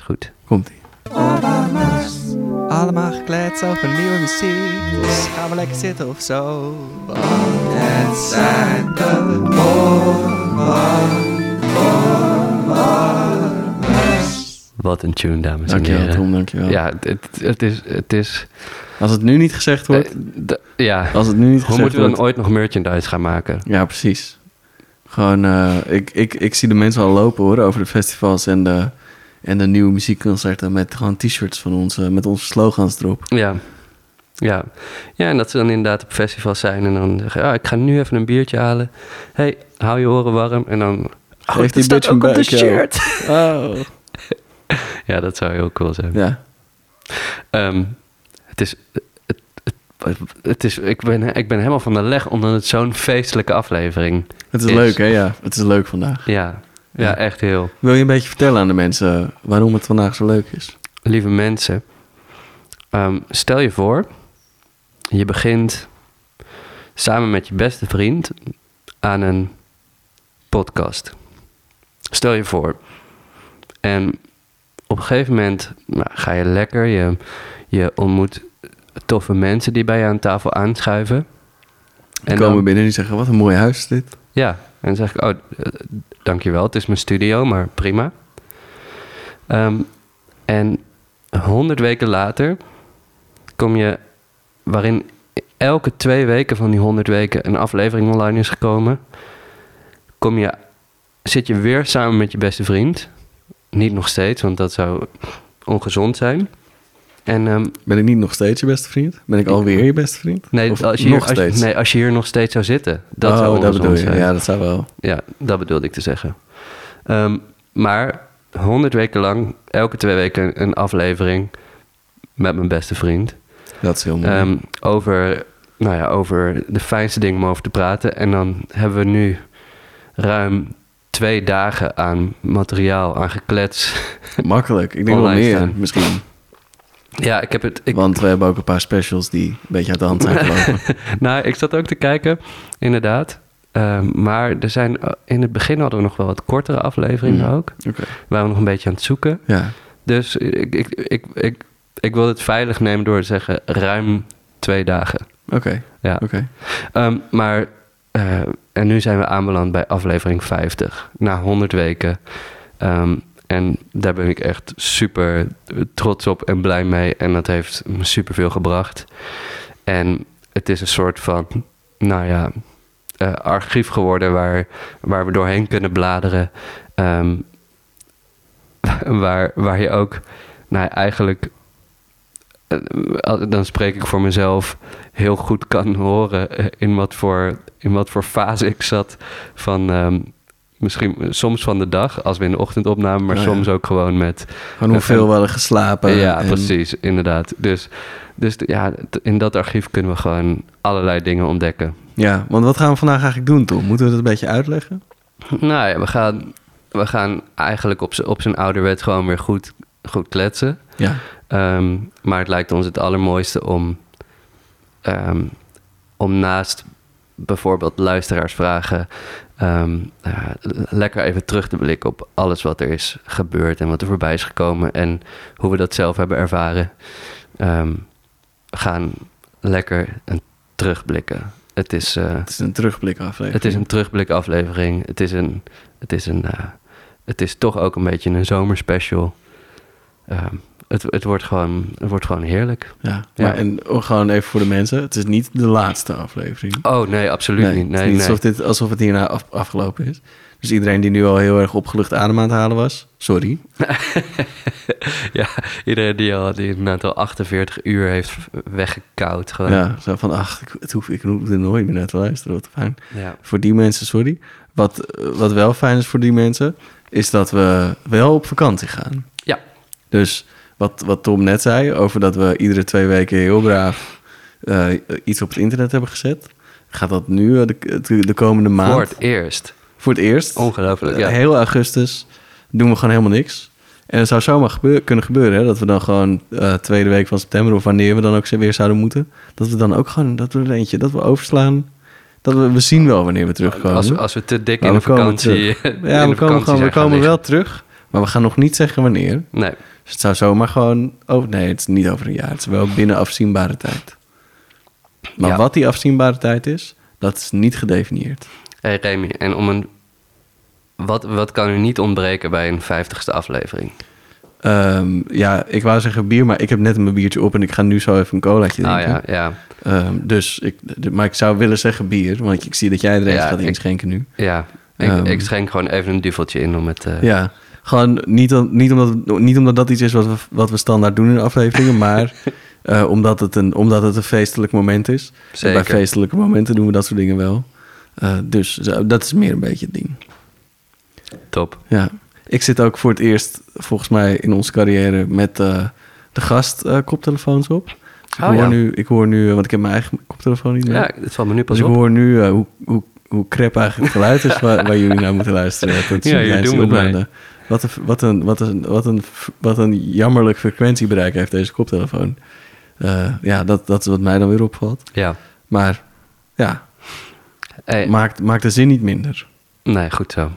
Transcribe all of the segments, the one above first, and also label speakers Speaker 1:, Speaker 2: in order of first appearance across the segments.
Speaker 1: Is goed.
Speaker 2: Komt-ie. Allemaal gekleed over nieuwe muziek. Dus gaan we lekker zitten of zo. Het zijn de
Speaker 1: Wat een tune, dames en
Speaker 2: Dankjewel,
Speaker 1: heren.
Speaker 2: Tom, dankjewel.
Speaker 1: Ja, het, het is... Het is
Speaker 2: Als het nu niet gezegd wordt,
Speaker 1: eh, ja,
Speaker 2: als het nu niet
Speaker 1: hoe moeten we
Speaker 2: wordt...
Speaker 1: dan ooit nog merchandise gaan maken?
Speaker 2: Ja, precies. Gewoon, eh, ik, ik, ik zie de mensen al lopen hoor, over de festivals en de, en de nieuwe muziekconcerten met gewoon t-shirts van ons, met onze slogans erop.
Speaker 1: Ja. Ja. ja, en dat ze dan inderdaad op festivals zijn en dan zeggen... Ja, ik ga nu even een biertje halen. hey, hou je oren warm. En dan... Oh,
Speaker 2: Geef
Speaker 1: het
Speaker 2: die
Speaker 1: staat
Speaker 2: bitch een
Speaker 1: ook op de shirt.
Speaker 2: Oh.
Speaker 1: Ja, dat zou heel cool zijn.
Speaker 2: Ja,
Speaker 1: Ehm, het is... Het, het, het is ik, ben, ik ben helemaal van de leg omdat het zo'n feestelijke aflevering
Speaker 2: het is,
Speaker 1: Is.
Speaker 2: leuk hè, ja. Het is leuk vandaag.
Speaker 1: Ja, ja, echt heel.
Speaker 2: Wil je een beetje vertellen aan de mensen waarom het vandaag zo leuk is?
Speaker 1: Lieve mensen, ehm, stel je voor, je begint samen met je beste vriend aan een podcast. Stel je voor. En op een gegeven moment nou, ga je lekker, je, je ontmoet toffe mensen die bij je aan tafel aanschuiven.
Speaker 2: Die komen binnen en die zeggen, wat een mooi huis is dit.
Speaker 1: Ja, en dan zeg ik, oh, eh, dankjewel, het is mijn studio, maar prima. Ehm, en honderd weken later kom je, waarin elke twee weken van die honderd weken een aflevering online is gekomen, kom je, zit je weer samen met je beste vriend. Niet nog steeds, want dat zou ongezond zijn. En ehm,
Speaker 2: Ben ik niet nog steeds je beste vriend? Ben ik alweer je beste vriend?
Speaker 1: nee,
Speaker 2: Of
Speaker 1: als je, hier, als, je- nee, als je hier nog steeds zou zitten, dat
Speaker 2: oh,
Speaker 1: zou
Speaker 2: dat bedoel je.
Speaker 1: zijn.
Speaker 2: Ja, dat zou wel.
Speaker 1: Ja, dat bedoelde ik te zeggen. Ehm, maar honderd weken lang, elke twee weken een aflevering met mijn beste vriend.
Speaker 2: Dat is heel mooi.
Speaker 1: Ehm, over, nou ja, over de fijnste dingen om over te praten. En dan hebben we nu ruim twee dagen aan materiaal, aan geklets.
Speaker 2: Makkelijk. Ik denk wel meer
Speaker 1: staan.
Speaker 2: misschien.
Speaker 1: Ja, ik heb het... Ik,
Speaker 2: Want we hebben ook een paar specials die een beetje uit de hand zijn gelopen.
Speaker 1: nou, ik zat ook te kijken, inderdaad. Ehm, maar er zijn, in het begin hadden we nog wel wat kortere afleveringen
Speaker 2: Mhm.
Speaker 1: ook. Waren we nog een beetje aan het zoeken.
Speaker 2: Ja.
Speaker 1: Dus ik, ik, ik, ik, ik wil het veilig nemen door te zeggen ruim twee dagen.
Speaker 2: Oké.
Speaker 1: Ja.
Speaker 2: Oké.
Speaker 1: Ehm, maar, eh, en nu zijn we aanbeland bij aflevering 50. Na 100 weken. Ehm, en daar ben ik echt super trots op en blij mee. En dat heeft me super veel gebracht. En het is een soort van, nou ja, eh, archief geworden waar, waar we doorheen kunnen bladeren. Ehm, waar, waar je ook, nou ja, eigenlijk, eh, dan spreek ik voor mezelf, heel goed kan horen eh, in wat voor, in wat voor fase ik zat van... ehm, Misschien soms van de dag, als we in de ochtend opnamen, maar
Speaker 2: Oh ja.
Speaker 1: soms ook gewoon met
Speaker 2: Gewoon hoeveel we hadden geslapen.
Speaker 1: ja,
Speaker 2: en-
Speaker 1: precies, inderdaad. Dus, dus ja, in dat archief kunnen we gewoon allerlei dingen ontdekken.
Speaker 2: Ja, want wat gaan we vandaag eigenlijk doen, Tom? Moeten we dat een beetje uitleggen?
Speaker 1: Nou ja, we gaan, we gaan eigenlijk op, op zijn ouderwet gewoon weer goed, goed kletsen.
Speaker 2: Ja.
Speaker 1: Ehm, maar het lijkt ons het allermooiste om, ehm, om naast bijvoorbeeld luisteraarsvragen... ehm, eh, lekker even terug te blikken op alles wat er is gebeurd... en wat er voorbij is gekomen en hoe we dat zelf hebben ervaren. Ehm, gaan lekker een terugblikken. Het is, eh,
Speaker 2: Het is een terugblik aflevering.
Speaker 1: het is een terugblikaflevering. Het is een... Het is, een, eh, het is toch ook een beetje een zomerspecial. Ehm, het, het, wordt gewoon, het wordt gewoon heerlijk.
Speaker 2: Ja,
Speaker 1: Ja.
Speaker 2: maar en oh, gewoon even voor de mensen. Het is niet de laatste aflevering.
Speaker 1: Oh nee, absoluut niet.
Speaker 2: het is
Speaker 1: Nee,
Speaker 2: niet
Speaker 1: nee.
Speaker 2: Alsof, dit, alsof het hierna af- afgelopen is. Dus iedereen die nu al heel erg opgelucht adem aan het halen was, sorry.
Speaker 1: ja, iedereen die al die inderdaad al 48 uur heeft weggekoud. Gewoon.
Speaker 2: Ja, zo van, ach, ik, het hoef, ik hoef er nooit meer naar te luisteren. Wat fijn.
Speaker 1: Ja.
Speaker 2: Voor die mensen, sorry. Wat, wat wel fijn is voor die mensen, is dat we wel op vakantie gaan.
Speaker 1: Ja.
Speaker 2: Dus wat, wat Tom net zei, over dat we iedere twee weken heel braaf eh, iets op het internet hebben gezet, gaat dat nu eh, de, de, de komende maand
Speaker 1: Voor het eerst.
Speaker 2: voor het eerst.
Speaker 1: Ongelooflijk, ja.
Speaker 2: Heel augustus doen we gewoon helemaal niks. En het zou zomaar gebeur, kunnen gebeuren, hè, dat we dan gewoon eh, tweede week van september of wanneer we dan ook weer zouden moeten, dat we dan ook gewoon, dat we er eentje, dat we overslaan. Dat we, we zien wel wanneer we terugkomen.
Speaker 1: Als, we- als we te dik
Speaker 2: Maar
Speaker 1: in de vakantie.
Speaker 2: Ja, we komen, gewoon, we komen
Speaker 1: liggen.
Speaker 2: wel terug. Maar we gaan nog niet zeggen wanneer.
Speaker 1: Nee.
Speaker 2: Dus het zou zomaar gewoon... Oh, nee, het is niet over een jaar. Het is wel binnen afzienbare tijd. Maar
Speaker 1: Ja.
Speaker 2: wat die afzienbare tijd is, dat is niet gedefinieerd.
Speaker 1: Hey Remy, en om een... Wat, wat kan er niet ontbreken bij een vijftigste aflevering?
Speaker 2: Ehm, ja, ik wou zeggen bier, maar ik heb net mijn biertje op... en ik ga nu zo even een colaatje
Speaker 1: Ah
Speaker 2: drinken.
Speaker 1: ja, ja.
Speaker 2: Ehm, dus ik, maar ik zou willen zeggen bier, want ik zie dat jij er eens
Speaker 1: Ja,
Speaker 2: gaat inschenken nu.
Speaker 1: Ja, ik,
Speaker 2: Ehm.
Speaker 1: ik schenk gewoon even een duveltje in om het... eh,
Speaker 2: Ja, gewoon niet, niet, omdat, niet omdat dat iets is wat we, wat we standaard doen in de afleveringen, maar eh, omdat, het een, omdat het een feestelijk moment is. Bij feestelijke momenten doen we dat soort dingen wel. Eh, dus dat is meer een beetje het ding.
Speaker 1: Top.
Speaker 2: Ja. Ik zit ook voor het eerst, volgens mij, in onze carrière met eh, de gast koptelefoons op. Dus ik,
Speaker 1: Oh,
Speaker 2: hoor
Speaker 1: ja.
Speaker 2: nu, ik hoor nu, want ik heb mijn eigen koptelefoon niet meer.
Speaker 1: Ja, het valt me nu pas
Speaker 2: dus ik
Speaker 1: op.
Speaker 2: hoor nu hoe, hoe, hoe crap eigenlijk het geluid is waar, waar jullie naar moeten luisteren. Dat
Speaker 1: Ja, jullie doen het.
Speaker 2: Wat een, wat, een, wat, een, wat, een, wat een jammerlijk frequentiebereik heeft deze koptelefoon. Eh, ja, dat, dat is wat mij dan weer opvalt.
Speaker 1: Ja.
Speaker 2: Maar ja,
Speaker 1: Hey,
Speaker 2: maakt, maakt de zin niet minder.
Speaker 1: Nee, goed zo.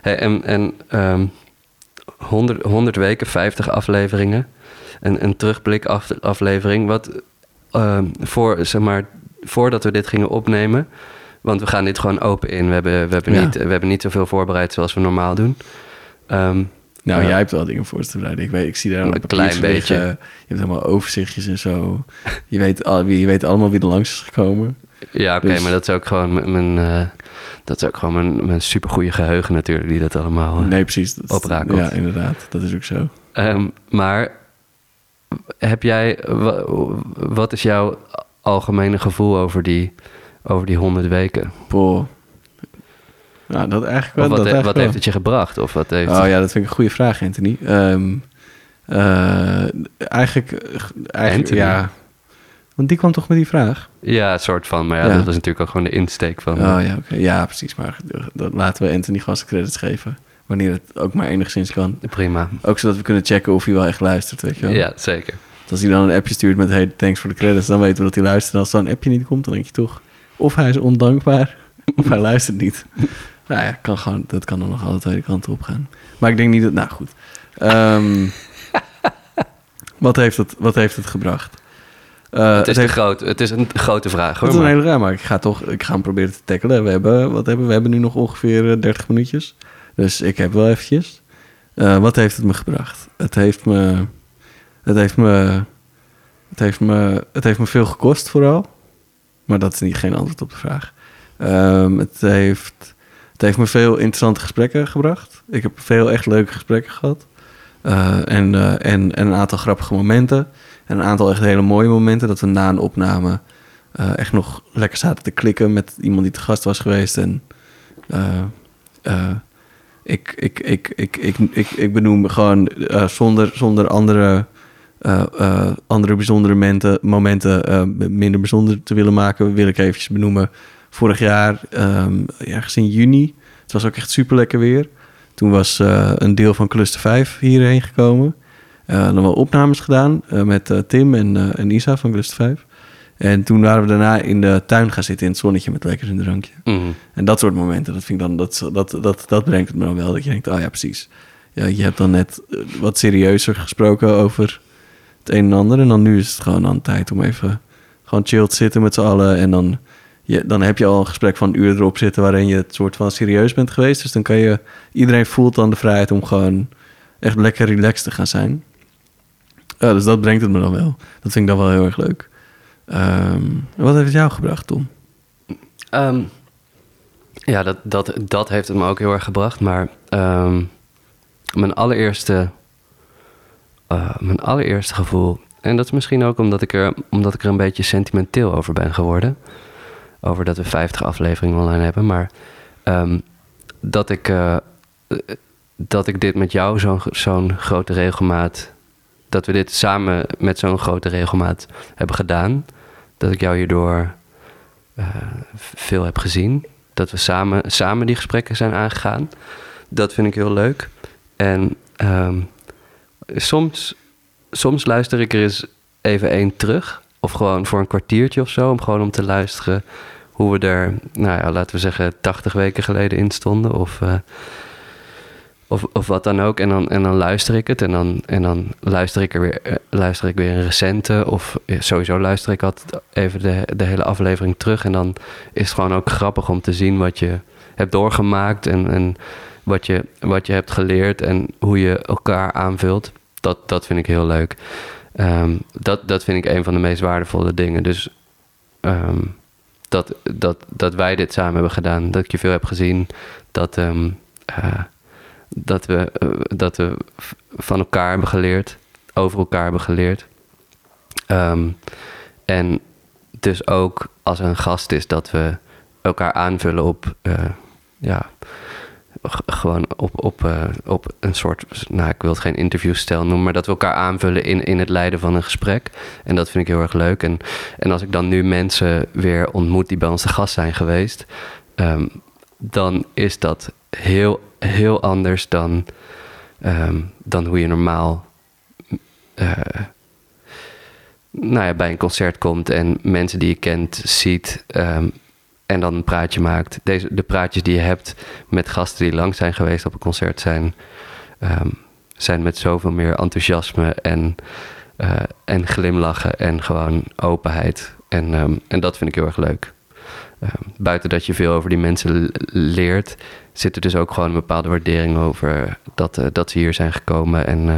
Speaker 1: Hey, en en ehm 100, 100 weken, 50 afleveringen. Een, een terugblik af, aflevering. Wat ehm, voor, zeg maar, voordat we dit gingen opnemen. Want we gaan dit gewoon open in. We hebben, we hebben,
Speaker 2: Ja.
Speaker 1: niet, we hebben niet zoveel voorbereid zoals we normaal doen. Ehm,
Speaker 2: Nou,
Speaker 1: Ja.
Speaker 2: jij hebt wel dingen voor te bereiden. Ik, weet, ik zie daar
Speaker 1: Een
Speaker 2: een
Speaker 1: klein beetje.
Speaker 2: Je hebt helemaal overzichtjes en zo. Je weet, al, je weet allemaal wie er langs is gekomen.
Speaker 1: ja, oké,
Speaker 2: Dus-
Speaker 1: maar dat is ook gewoon mijn, mijn, eh, dat is ook gewoon mijn, mijn supergoeie geheugen natuurlijk, die dat allemaal. eh,
Speaker 2: Nee, precies. Dat,
Speaker 1: Oprakelt.
Speaker 2: Ja, inderdaad. Dat is ook zo.
Speaker 1: Ehm, maar heb jij, wa- wat is jouw algemene gevoel over die, over die 100 weken?
Speaker 2: Nou, dat eigenlijk wel.
Speaker 1: Of wat,
Speaker 2: dat
Speaker 1: he-
Speaker 2: eigenlijk
Speaker 1: wat
Speaker 2: wel.
Speaker 1: heeft het je gebracht? Of wat heeft
Speaker 2: Oh ja, dat vind ik een goede vraag, Anthony. Ehm, eh, eigenlijk, eigenlijk
Speaker 1: Anthony?
Speaker 2: ja. Want die kwam toch met die vraag?
Speaker 1: Ja, een soort van. Maar ja,
Speaker 2: Ja.
Speaker 1: dat was natuurlijk ook gewoon de insteek van...
Speaker 2: Oh ja, oké. Ja, precies. Maar dat laten we Anthony gewoon credits geven. Wanneer het ook maar enigszins kan.
Speaker 1: Prima.
Speaker 2: Ook zodat we kunnen checken of hij wel echt luistert, weet je wel.
Speaker 1: Ja, zeker.
Speaker 2: Dus als hij dan een appje stuurt met hey, thanks voor de credits, dan weten we dat hij luistert. En als dan een appje niet komt, dan denk je toch... Of hij is ondankbaar, of hij luistert niet. Nou ja, kan gewoon, dat kan dan nog alle twee kanten op gaan. Maar ik denk niet dat... Nou goed. Ehm, wat, heeft het, wat heeft het gebracht? Eh,
Speaker 1: het, is
Speaker 2: heeft,
Speaker 1: een groot, het is een grote vraag, hoor.
Speaker 2: het is een hele raar, maar ik ga toch ik ga hem proberen te tackelen. We hebben, wat hebben, we hebben nu nog ongeveer eh, 30 minuutjes. Dus ik heb wel eventjes. Eh, wat heeft het me gebracht? Het heeft me... Het heeft me... Het heeft me, het heeft me veel gekost vooral. Maar dat is niet, geen antwoord op de vraag. Ehm, het, heeft, het heeft me veel interessante gesprekken gebracht. Ik heb veel echt leuke gesprekken gehad. Eh, en, eh, en, en een aantal grappige momenten. En een aantal echt hele mooie momenten. Dat we na een opname eh, echt nog lekker zaten te klikken met iemand die te gast was geweest. En ik, ik, ik, ik, ik, ik, ik benoem gewoon zonder, zonder andere, andere bijzondere momenten, minder bijzonder te willen maken, wil ik eventjes benoemen. Vorig jaar, ehm, ergens in juni, het was ook echt super lekker weer. Toen was eh, een deel van Cluster 5 hierheen gekomen. Eh dan wel opnames gedaan eh, met Tim en, en Isa van Cluster 5. En toen waren we daarna in de tuin gaan zitten in het zonnetje met lekker een drankje.
Speaker 1: Mhm.
Speaker 2: En dat soort momenten, dat, vind ik dan, dat, dat, dat, dat brengt het me dan wel. Dat je denkt, oh ja, precies. Ja, je hebt dan net wat serieuzer gesproken over het een en ander. En dan nu is het gewoon aan tijd om even gewoon chill te zitten met z'n allen. En dan, dan heb je al een gesprek van een uur erop zitten waarin je het soort van serieus bent geweest. Dus dan kan je, iedereen voelt dan de vrijheid om gewoon echt lekker relaxed te gaan zijn. Ja, dus dat brengt het me dan wel. Dat vind ik dan wel heel erg leuk. Ehm, wat heeft het jou gebracht, Tom?
Speaker 1: Ehm, ja, dat, dat, dat heeft het me ook heel erg gebracht. Maar ehm, mijn allereerste... eh, mijn allereerste gevoel... En dat is misschien ook omdat ik, er, omdat ik er een beetje sentimenteel over ben geworden. Over dat we 50 afleveringen online hebben. Maar ehm, dat, ik, eh, dat ik dit met jou zo'n zo'n grote regelmaat... Dat we dit samen met zo'n grote regelmaat hebben gedaan. Dat ik jou hierdoor eh, veel heb gezien. Dat we samen, samen die gesprekken zijn aangegaan. Dat vind ik heel leuk. En ehm, soms, soms luister ik er eens even één terug. Of gewoon voor een kwartiertje of zo. Om gewoon om te luisteren hoe we er, nou ja, laten we zeggen, 80 weken geleden in stonden. Of, eh, of, of wat dan ook. En dan, en dan luister ik het. En dan, en dan luister, ik er weer, eh, luister ik weer een recente. Of sowieso luister ik altijd even de, de hele aflevering terug. En dan is het gewoon ook grappig om te zien wat je hebt doorgemaakt. En, en wat, je, wat je hebt geleerd. En hoe je elkaar aanvult. Dat, dat vind ik heel leuk. Ehm, dat, dat vind ik een van de meest waardevolle dingen. Dus ehm, dat, dat, dat wij dit samen hebben gedaan. Dat ik je veel heb gezien. Dat, ehm, eh, dat, we, eh, dat we van elkaar hebben geleerd. Over elkaar hebben geleerd. En dus ook als er een gast is, dat we elkaar aanvullen op. eh, ja, gewoon op, op, eh, op een soort, nou ik wil het geen interviewstijl noemen, maar dat we elkaar aanvullen in, in het leiden van een gesprek. En dat vind ik heel erg leuk. En, en als ik dan nu mensen weer ontmoet die bij ons te gast zijn geweest, ehm, dan is dat heel, heel anders dan, ehm, dan hoe je normaal eh, nou ja, bij een concert komt en mensen die je kent ziet ehm, en dan een praatje maakt. Deze, de praatjes die je hebt met gasten die lang zijn geweest op een concert zijn, ehm, zijn met zoveel meer enthousiasme en, eh, en glimlachen en gewoon openheid. En, ehm, en dat vind ik heel erg leuk. Ehm, buiten dat je veel over die mensen leert, zit er dus ook gewoon een bepaalde waardering over dat, eh, dat ze hier zijn gekomen en, eh,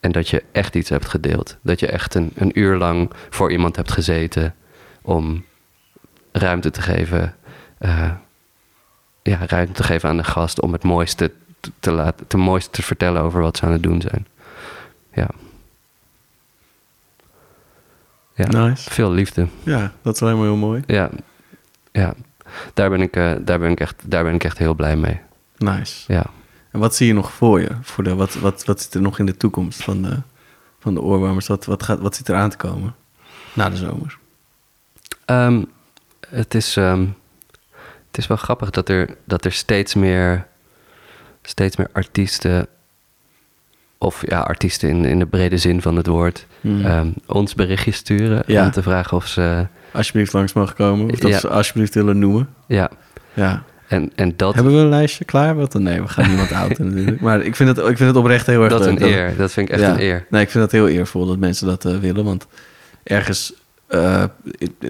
Speaker 1: en dat je echt iets hebt gedeeld. Dat je echt een, een uur lang voor iemand hebt gezeten om ruimte te geven. eh, ja, ruimte te geven aan de gast om het mooiste te, te laten, het mooiste te vertellen over wat ze aan het doen zijn. Ja. Ja,
Speaker 2: Nice.
Speaker 1: veel liefde.
Speaker 2: Ja, dat is helemaal heel mooi.
Speaker 1: Ja, ja. Daar, ben ik, eh, daar, ben ik echt, daar ben ik echt heel blij mee.
Speaker 2: Nice.
Speaker 1: Ja.
Speaker 2: En wat zie je nog voor je? Voor de, wat, wat, wat zit er nog in de toekomst van de, van de oorwarmers? Wat, wat, gaat, wat zit er aan te komen na de zomer?
Speaker 1: Ehm, het, is, ehm, het is wel grappig dat er, dat er steeds, meer, steeds meer artiesten, of ja, artiesten in, in de brede zin van het woord,
Speaker 2: Hmm.
Speaker 1: ehm, ons berichtjes sturen
Speaker 2: Ja.
Speaker 1: om te vragen of ze.
Speaker 2: Alsjeblieft langs mogen komen. Of dat
Speaker 1: Ja.
Speaker 2: ze alsjeblieft willen noemen.
Speaker 1: Ja,
Speaker 2: Ja.
Speaker 1: en, en dat,
Speaker 2: Hebben we een lijstje klaar? Wat dan? Nee, we gaan niemand outen natuurlijk. Maar ik vind het, ik vind het oprecht heel erg
Speaker 1: dat is
Speaker 2: leuk.
Speaker 1: een eer. Dat vind ik echt
Speaker 2: Ja.
Speaker 1: een eer.
Speaker 2: Nee, ik vind het heel eervol dat mensen dat eh, willen. Want ergens, eh,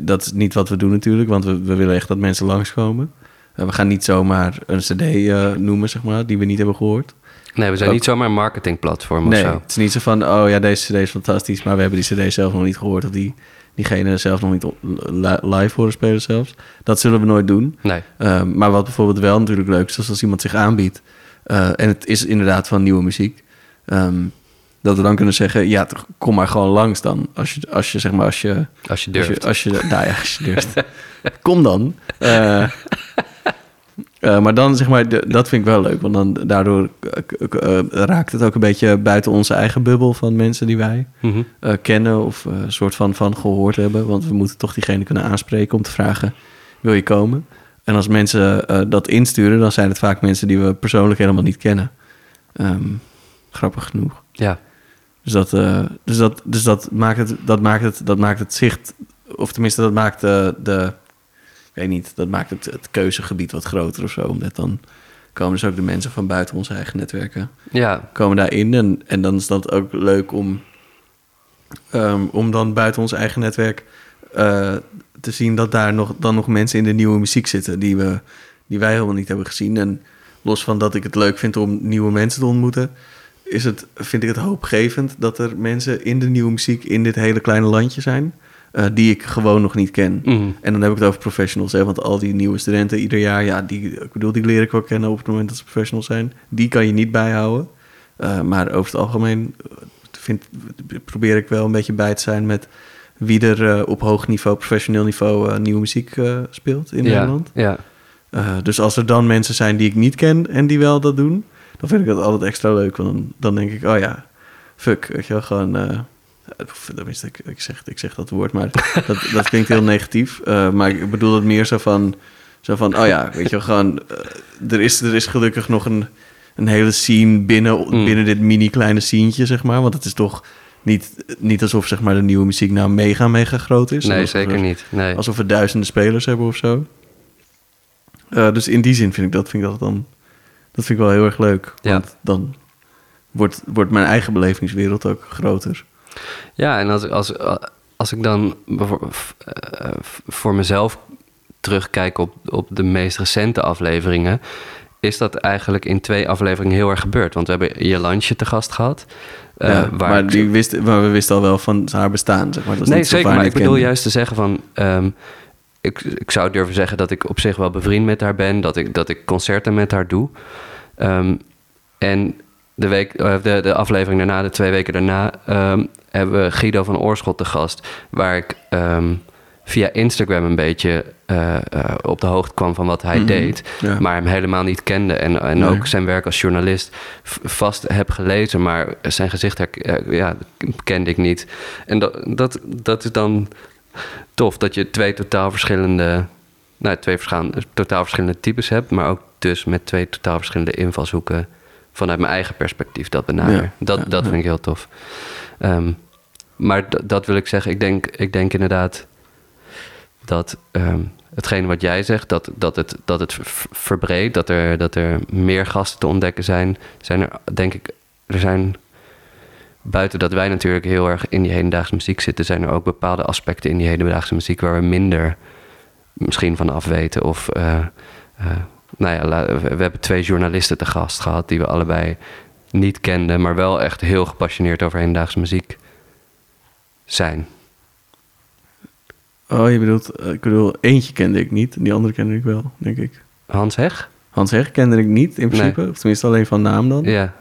Speaker 2: dat is niet wat we doen natuurlijk. Want we, we willen echt dat mensen langskomen. Eh, we gaan niet zomaar een cd eh, noemen, zeg maar, die we niet hebben gehoord.
Speaker 1: Nee, we zijn
Speaker 2: Ook-
Speaker 1: niet zomaar een marketingplatform of
Speaker 2: Nee,
Speaker 1: zo.
Speaker 2: het is niet zo van, oh ja, deze cd is fantastisch, maar we hebben die cd zelf nog niet gehoord. Of die, diegene zelf nog niet live horen spelen zelfs. Dat zullen we nooit doen.
Speaker 1: Nee.
Speaker 2: Um, maar wat bijvoorbeeld wel natuurlijk leuk is, is als iemand zich aanbiedt. uh, en het is inderdaad van nieuwe muziek. Um, dat we dan kunnen zeggen, ja, kom maar gewoon langs dan. Als je, als je zeg maar, als je...
Speaker 1: Als je
Speaker 2: Als je,
Speaker 1: durft.
Speaker 2: als je, nou ja, als je durft. kom dan. Uh, uh, maar dan zeg maar, dat vind ik wel leuk. Want dan daardoor uh, raakt het ook een beetje buiten onze eigen bubbel van mensen die wij
Speaker 1: Mhm.
Speaker 2: kennen of een soort van, van gehoord hebben. Want we moeten toch diegene kunnen aanspreken om te vragen, wil je komen? En als mensen dat insturen, dan zijn het vaak mensen die we persoonlijk helemaal niet kennen. Um, grappig genoeg.
Speaker 1: Ja.
Speaker 2: Dus dat, uh, dus dat, dus dat, maakt het, dat, maakt het, dat maakt het zicht, of tenminste dat maakt de, de ik weet niet, dat maakt het, het keuzegebied wat groter of zo. Omdat dan komen dus ook de mensen van buiten onze eigen netwerken,
Speaker 1: ja.
Speaker 2: komen daarin. En, en dan is dat ook leuk om, um, om dan buiten ons eigen netwerk uh, te zien dat daar nog, dan nog mensen in de nieuwe muziek zitten die, we, die wij helemaal niet hebben gezien. En los van dat ik het leuk vind om nieuwe mensen te ontmoeten, is het, vind ik het hoopgevend dat er mensen in de nieuwe muziek in dit hele kleine landje zijn. Uh, die ik gewoon nog niet ken.
Speaker 1: Mm.
Speaker 2: En dan heb ik het over professionals. Hè? Want al die nieuwe studenten ieder jaar, ja, die, ik bedoel, die leer ik wel kennen op het moment dat ze professionals zijn. Die kan je niet bijhouden. Uh, maar over het algemeen vind, probeer ik wel een beetje bij te zijn met wie er uh, op hoog niveau, professioneel niveau, nieuwe muziek speelt in
Speaker 1: ja,
Speaker 2: Nederland.
Speaker 1: Ja.
Speaker 2: Dus als er dan mensen zijn die ik niet ken en die wel dat doen, dan vind ik dat altijd extra leuk. Want dan, dan denk ik, oh ja, fuck, weet je wel, gewoon... uh, Tenminste, ik, ik, zeg, ik zeg dat woord, maar dat, dat klinkt heel negatief. Uh, maar ik bedoel het meer zo van, zo van oh ja, weet je wel, gewoon... Uh, er, is, er is gelukkig nog een, een hele scene binnen, mm. binnen dit mini-kleine scientje, zeg maar. Want het is toch niet, niet alsof zeg maar, de nieuwe muziek nou mega, mega groot is.
Speaker 1: Nee, zeker
Speaker 2: er,
Speaker 1: niet. Nee.
Speaker 2: Alsof we duizenden spelers hebben of zo. Uh, dus in die zin vind ik dat, vind ik dat dan... Dat vind ik wel heel erg leuk.
Speaker 1: Ja.
Speaker 2: Want dan wordt, wordt mijn eigen belevingswereld ook groter.
Speaker 1: Ja, en als, als, als ik dan eh, voor mezelf terugkijk op, op de meest recente afleveringen, is dat eigenlijk in twee afleveringen heel erg gebeurd. Want we hebben Jelansje te gast gehad. eh, waar
Speaker 2: maar, die wist, maar we wisten al wel van haar bestaan, zeg maar. Dat
Speaker 1: nee, zeker. Maar ik bedoel
Speaker 2: kende.
Speaker 1: juist te zeggen van... ehm, ik, ik zou durven zeggen dat ik op zich wel bevriend met haar ben. Dat ik, dat ik concerten met haar doe. Ehm, en de, week, eh, de, de aflevering daarna, de twee weken daarna... ehm, hebben we Guido van Oorschot te gast. Waar ik ehm, via Instagram een beetje eh, eh, op de hoogte kwam van wat hij
Speaker 2: Mhm,
Speaker 1: deed.
Speaker 2: ja.
Speaker 1: Maar hem helemaal niet kende. En, en
Speaker 2: Nee.
Speaker 1: ook zijn werk als journalist vast heb gelezen. Maar zijn gezicht her- ja, kende ik niet. En dat, dat, dat is dan tof. Dat je twee totaal verschillende... Nou, twee verschaan- totaal verschillende types hebt. Maar ook dus met twee totaal verschillende invalshoeken... vanuit mijn eigen perspectief dat benader.
Speaker 2: Ja,
Speaker 1: dat
Speaker 2: ja,
Speaker 1: dat vind ik heel tof. Ehm, maar dat wil ik zeggen. Ik denk, ik denk inderdaad dat ehm, hetgene wat jij zegt, dat, dat het, dat het ver- verbreedt, dat er, dat er meer gasten te ontdekken zijn, zijn er, denk ik, er zijn buiten dat wij natuurlijk heel erg in die hedendaagse muziek zitten, zijn er ook bepaalde aspecten in die hedendaagse muziek waar we minder misschien van af weten. Of, eh, eh, nou ja, we hebben twee journalisten te gast gehad die we allebei niet kenden, maar wel echt heel gepassioneerd over hedendaagse muziek zijn.
Speaker 2: Oh, je bedoelt, eh, ik bedoel, eentje kende ik niet. En die andere kende ik wel, denk ik.
Speaker 1: Hans Heg?
Speaker 2: Hans Heg kende ik niet, in principe. Of tenminste alleen van naam dan.
Speaker 1: Ja.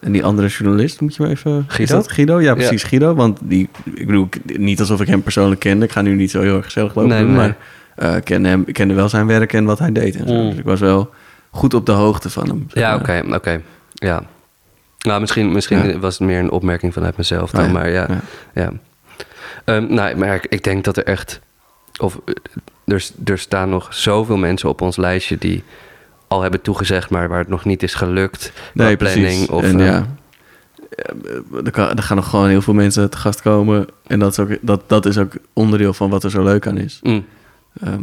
Speaker 2: En die andere journalist, moet je me even... Is dat Guido? Ja, precies, Guido. Want die, ik bedoel, niet alsof ik hem persoonlijk kende. Ik ga nu niet zo heel erg gezellig lopen
Speaker 1: Nee,
Speaker 2: doen.
Speaker 1: nee.
Speaker 2: Maar eh, ik kende, hem, ik kende wel zijn werk en wat hij deed. En zo.
Speaker 1: Mm.
Speaker 2: Dus ik was wel goed op de hoogte van hem. zeg
Speaker 1: Ja,
Speaker 2: maar.
Speaker 1: oké, oké. Ja. Nou, misschien, misschien
Speaker 2: Ja.
Speaker 1: was het meer een opmerking vanuit mezelf dan,
Speaker 2: Oh ja,
Speaker 1: maar ja.
Speaker 2: ja.
Speaker 1: Ehm, nou, maar ik, ik denk dat er echt... Of eh, er, er staan nog zoveel mensen op ons lijstje die al hebben toegezegd, maar waar het nog niet is gelukt.
Speaker 2: Nee,
Speaker 1: planning. Of,
Speaker 2: en
Speaker 1: eh,
Speaker 2: ja, er, kan, er gaan nog gewoon heel veel mensen te gast komen. En dat is ook, dat, dat is ook onderdeel van wat er zo leuk aan is.
Speaker 1: mm,
Speaker 2: Ehm,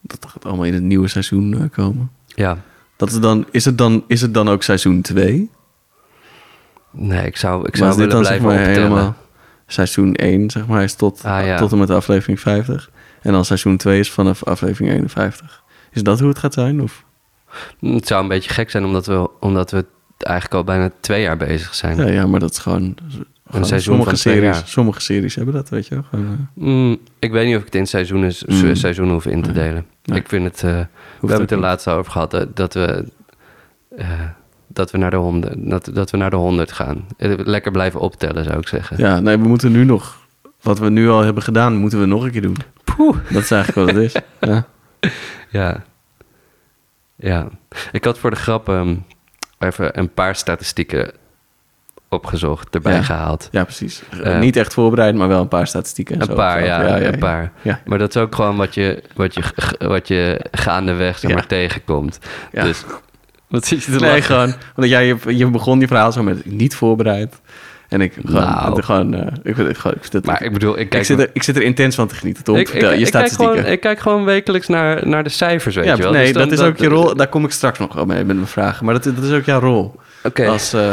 Speaker 2: dat gaat allemaal in het nieuwe seizoen eh, komen.
Speaker 1: ja.
Speaker 2: Dat is, dan, is, het dan, is het dan ook seizoen 2?
Speaker 1: Nee, ik zou, ik
Speaker 2: Maar
Speaker 1: zou willen
Speaker 2: dan zeg
Speaker 1: blijven
Speaker 2: maar
Speaker 1: optellen.
Speaker 2: helemaal seizoen 1, zeg maar, is tot,
Speaker 1: Ah, ja.
Speaker 2: tot en met aflevering 50. En dan seizoen 2 is vanaf aflevering 51. Is dat hoe het gaat zijn? Of?
Speaker 1: Het zou een beetje gek zijn omdat we, omdat we eigenlijk al bijna twee jaar bezig zijn.
Speaker 2: Ja, ja, maar dat is gewoon... gewoon
Speaker 1: seizoen
Speaker 2: sommige, series, sommige series hebben dat, weet je wel. Gewoon, eh,
Speaker 1: Mm, ik weet niet of ik het in seizoenen,
Speaker 2: Mm.
Speaker 1: seizoenen hoef in te delen.
Speaker 2: Nee.
Speaker 1: Ik vind het... eh, we hebben het er laatst over gehad eh, dat we, dat we naar de honderd, dat, dat we naar de 100 gaan. Lekker blijven optellen, zou ik zeggen.
Speaker 2: Ja, nee, we moeten nu nog... Wat we nu al hebben gedaan, moeten we nog een keer doen.
Speaker 1: Poeh.
Speaker 2: Dat is eigenlijk wat het is. Ja.
Speaker 1: Ja. Ja. Ik had voor de grap ehm, even een paar statistieken opgezocht, erbij
Speaker 2: Ja.
Speaker 1: gehaald.
Speaker 2: ja, precies.
Speaker 1: Eh,
Speaker 2: Niet echt voorbereid, maar wel een paar statistieken. en
Speaker 1: Een
Speaker 2: zo.
Speaker 1: paar, ja, een paar.
Speaker 2: Ja.
Speaker 1: Maar dat is ook gewoon wat je, wat je, wat je gaandeweg zeg
Speaker 2: Ja.
Speaker 1: maar, tegenkomt.
Speaker 2: Ja.
Speaker 1: Dus wat zit je te
Speaker 2: Nee,
Speaker 1: lachen?
Speaker 2: gewoon. Want jij, je, je begon je verhaal zo met niet voorbereid. En ik gewoon...
Speaker 1: Nou.
Speaker 2: gewoon eh, ik, ik, gewoon- ik, vind het-
Speaker 1: Maar ik bedoel, ik
Speaker 2: ik,
Speaker 1: kijk...
Speaker 2: zit er, ik zit er intens van te genieten, Tom.
Speaker 1: ik, ik,
Speaker 2: Vertel, je
Speaker 1: ik kijk gewoon, ik kijk gewoon wekelijks naar, naar de cijfers, weet
Speaker 2: ja,
Speaker 1: je wel.
Speaker 2: nee,
Speaker 1: Dus dan-
Speaker 2: dat is ook je rol. Daar kom ik straks nog wel mee met mijn vragen. Maar dat, dat is ook jouw rol.
Speaker 1: Oké.
Speaker 2: Als, eh,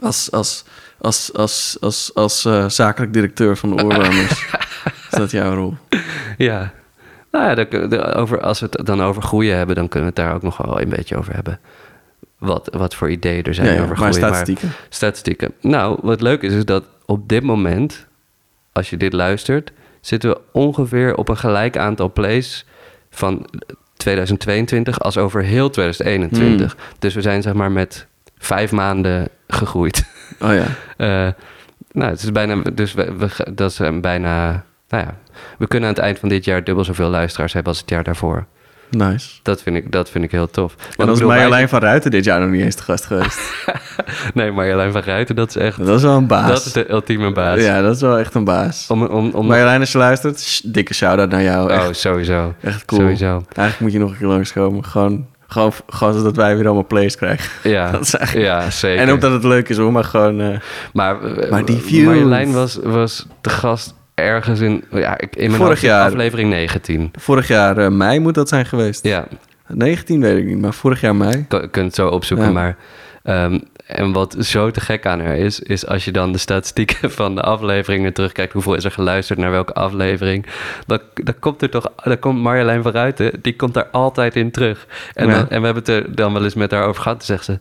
Speaker 2: als, als, als, als, als, als eh, zakelijk directeur van de Oorwarmers. is dat jouw rol?
Speaker 1: Ja. Nou ja, over, als we het dan over groeien hebben, dan kunnen we het daar ook nog wel een beetje over hebben. Wat, wat voor ideeën er zijn
Speaker 2: Ja, ja,
Speaker 1: over
Speaker 2: maar
Speaker 1: groei.
Speaker 2: statistieken.
Speaker 1: statistieken. Nou, wat leuk is, is dat op dit moment, als je dit luistert, zitten we ongeveer op een gelijk aantal plays van 2022 als over heel 2021.
Speaker 2: Hmm.
Speaker 1: Dus we zijn zeg maar met vijf maanden gegroeid.
Speaker 2: Oh ja.
Speaker 1: Eh, nou, het is bijna, dus we, we- dat is bijna, nou ja, we kunnen aan het eind van dit jaar dubbel zoveel luisteraars hebben als het jaar daarvoor.
Speaker 2: Nice.
Speaker 1: Dat vind ik, dat vind ik heel tof. Want
Speaker 2: En dan is
Speaker 1: wij-
Speaker 2: Marjolein van Ruiten dit jaar nog niet eens te gast geweest.
Speaker 1: Nee, Marjolein van Ruiten, dat is echt,
Speaker 2: Dat is wel een baas.
Speaker 1: dat is de ultieme baas.
Speaker 2: Ja, dat is wel echt een baas.
Speaker 1: Om, om, om,
Speaker 2: Marjolein, als je luistert, sh- dikke shout-out naar jou.
Speaker 1: oh,
Speaker 2: Echt,
Speaker 1: sowieso.
Speaker 2: echt cool.
Speaker 1: Sowieso.
Speaker 2: Eigenlijk moet je nog een keer langskomen. Gewoon, gewoon, gewoon zodat wij weer allemaal plays krijgen.
Speaker 1: Ja,
Speaker 2: Dat is eigenlijk-
Speaker 1: ja zeker.
Speaker 2: En ook dat het leuk is hoor, maar gewoon... eh,
Speaker 1: maar, eh,
Speaker 2: Maar die views.
Speaker 1: Marjolein was, was de gast ergens in, ja, ik, in mijn
Speaker 2: Vorig jaar.
Speaker 1: aflevering 19.
Speaker 2: vorig jaar eh, mei moet dat zijn geweest.
Speaker 1: Ja,
Speaker 2: 19 weet ik niet, maar vorig jaar mei.
Speaker 1: Je kunt het zo opzoeken,
Speaker 2: Ja.
Speaker 1: maar... ehm, en wat zo te gek aan haar is, is als je dan de statistieken van de afleveringen terugkijkt, hoeveel is er geluisterd naar welke aflevering, dan, dan komt er toch, dan komt Marjolein van Ruiten, die komt daar altijd in terug. En,
Speaker 2: Ja.
Speaker 1: dan, en we hebben het er dan wel eens met haar over gehad, dan zegt ze,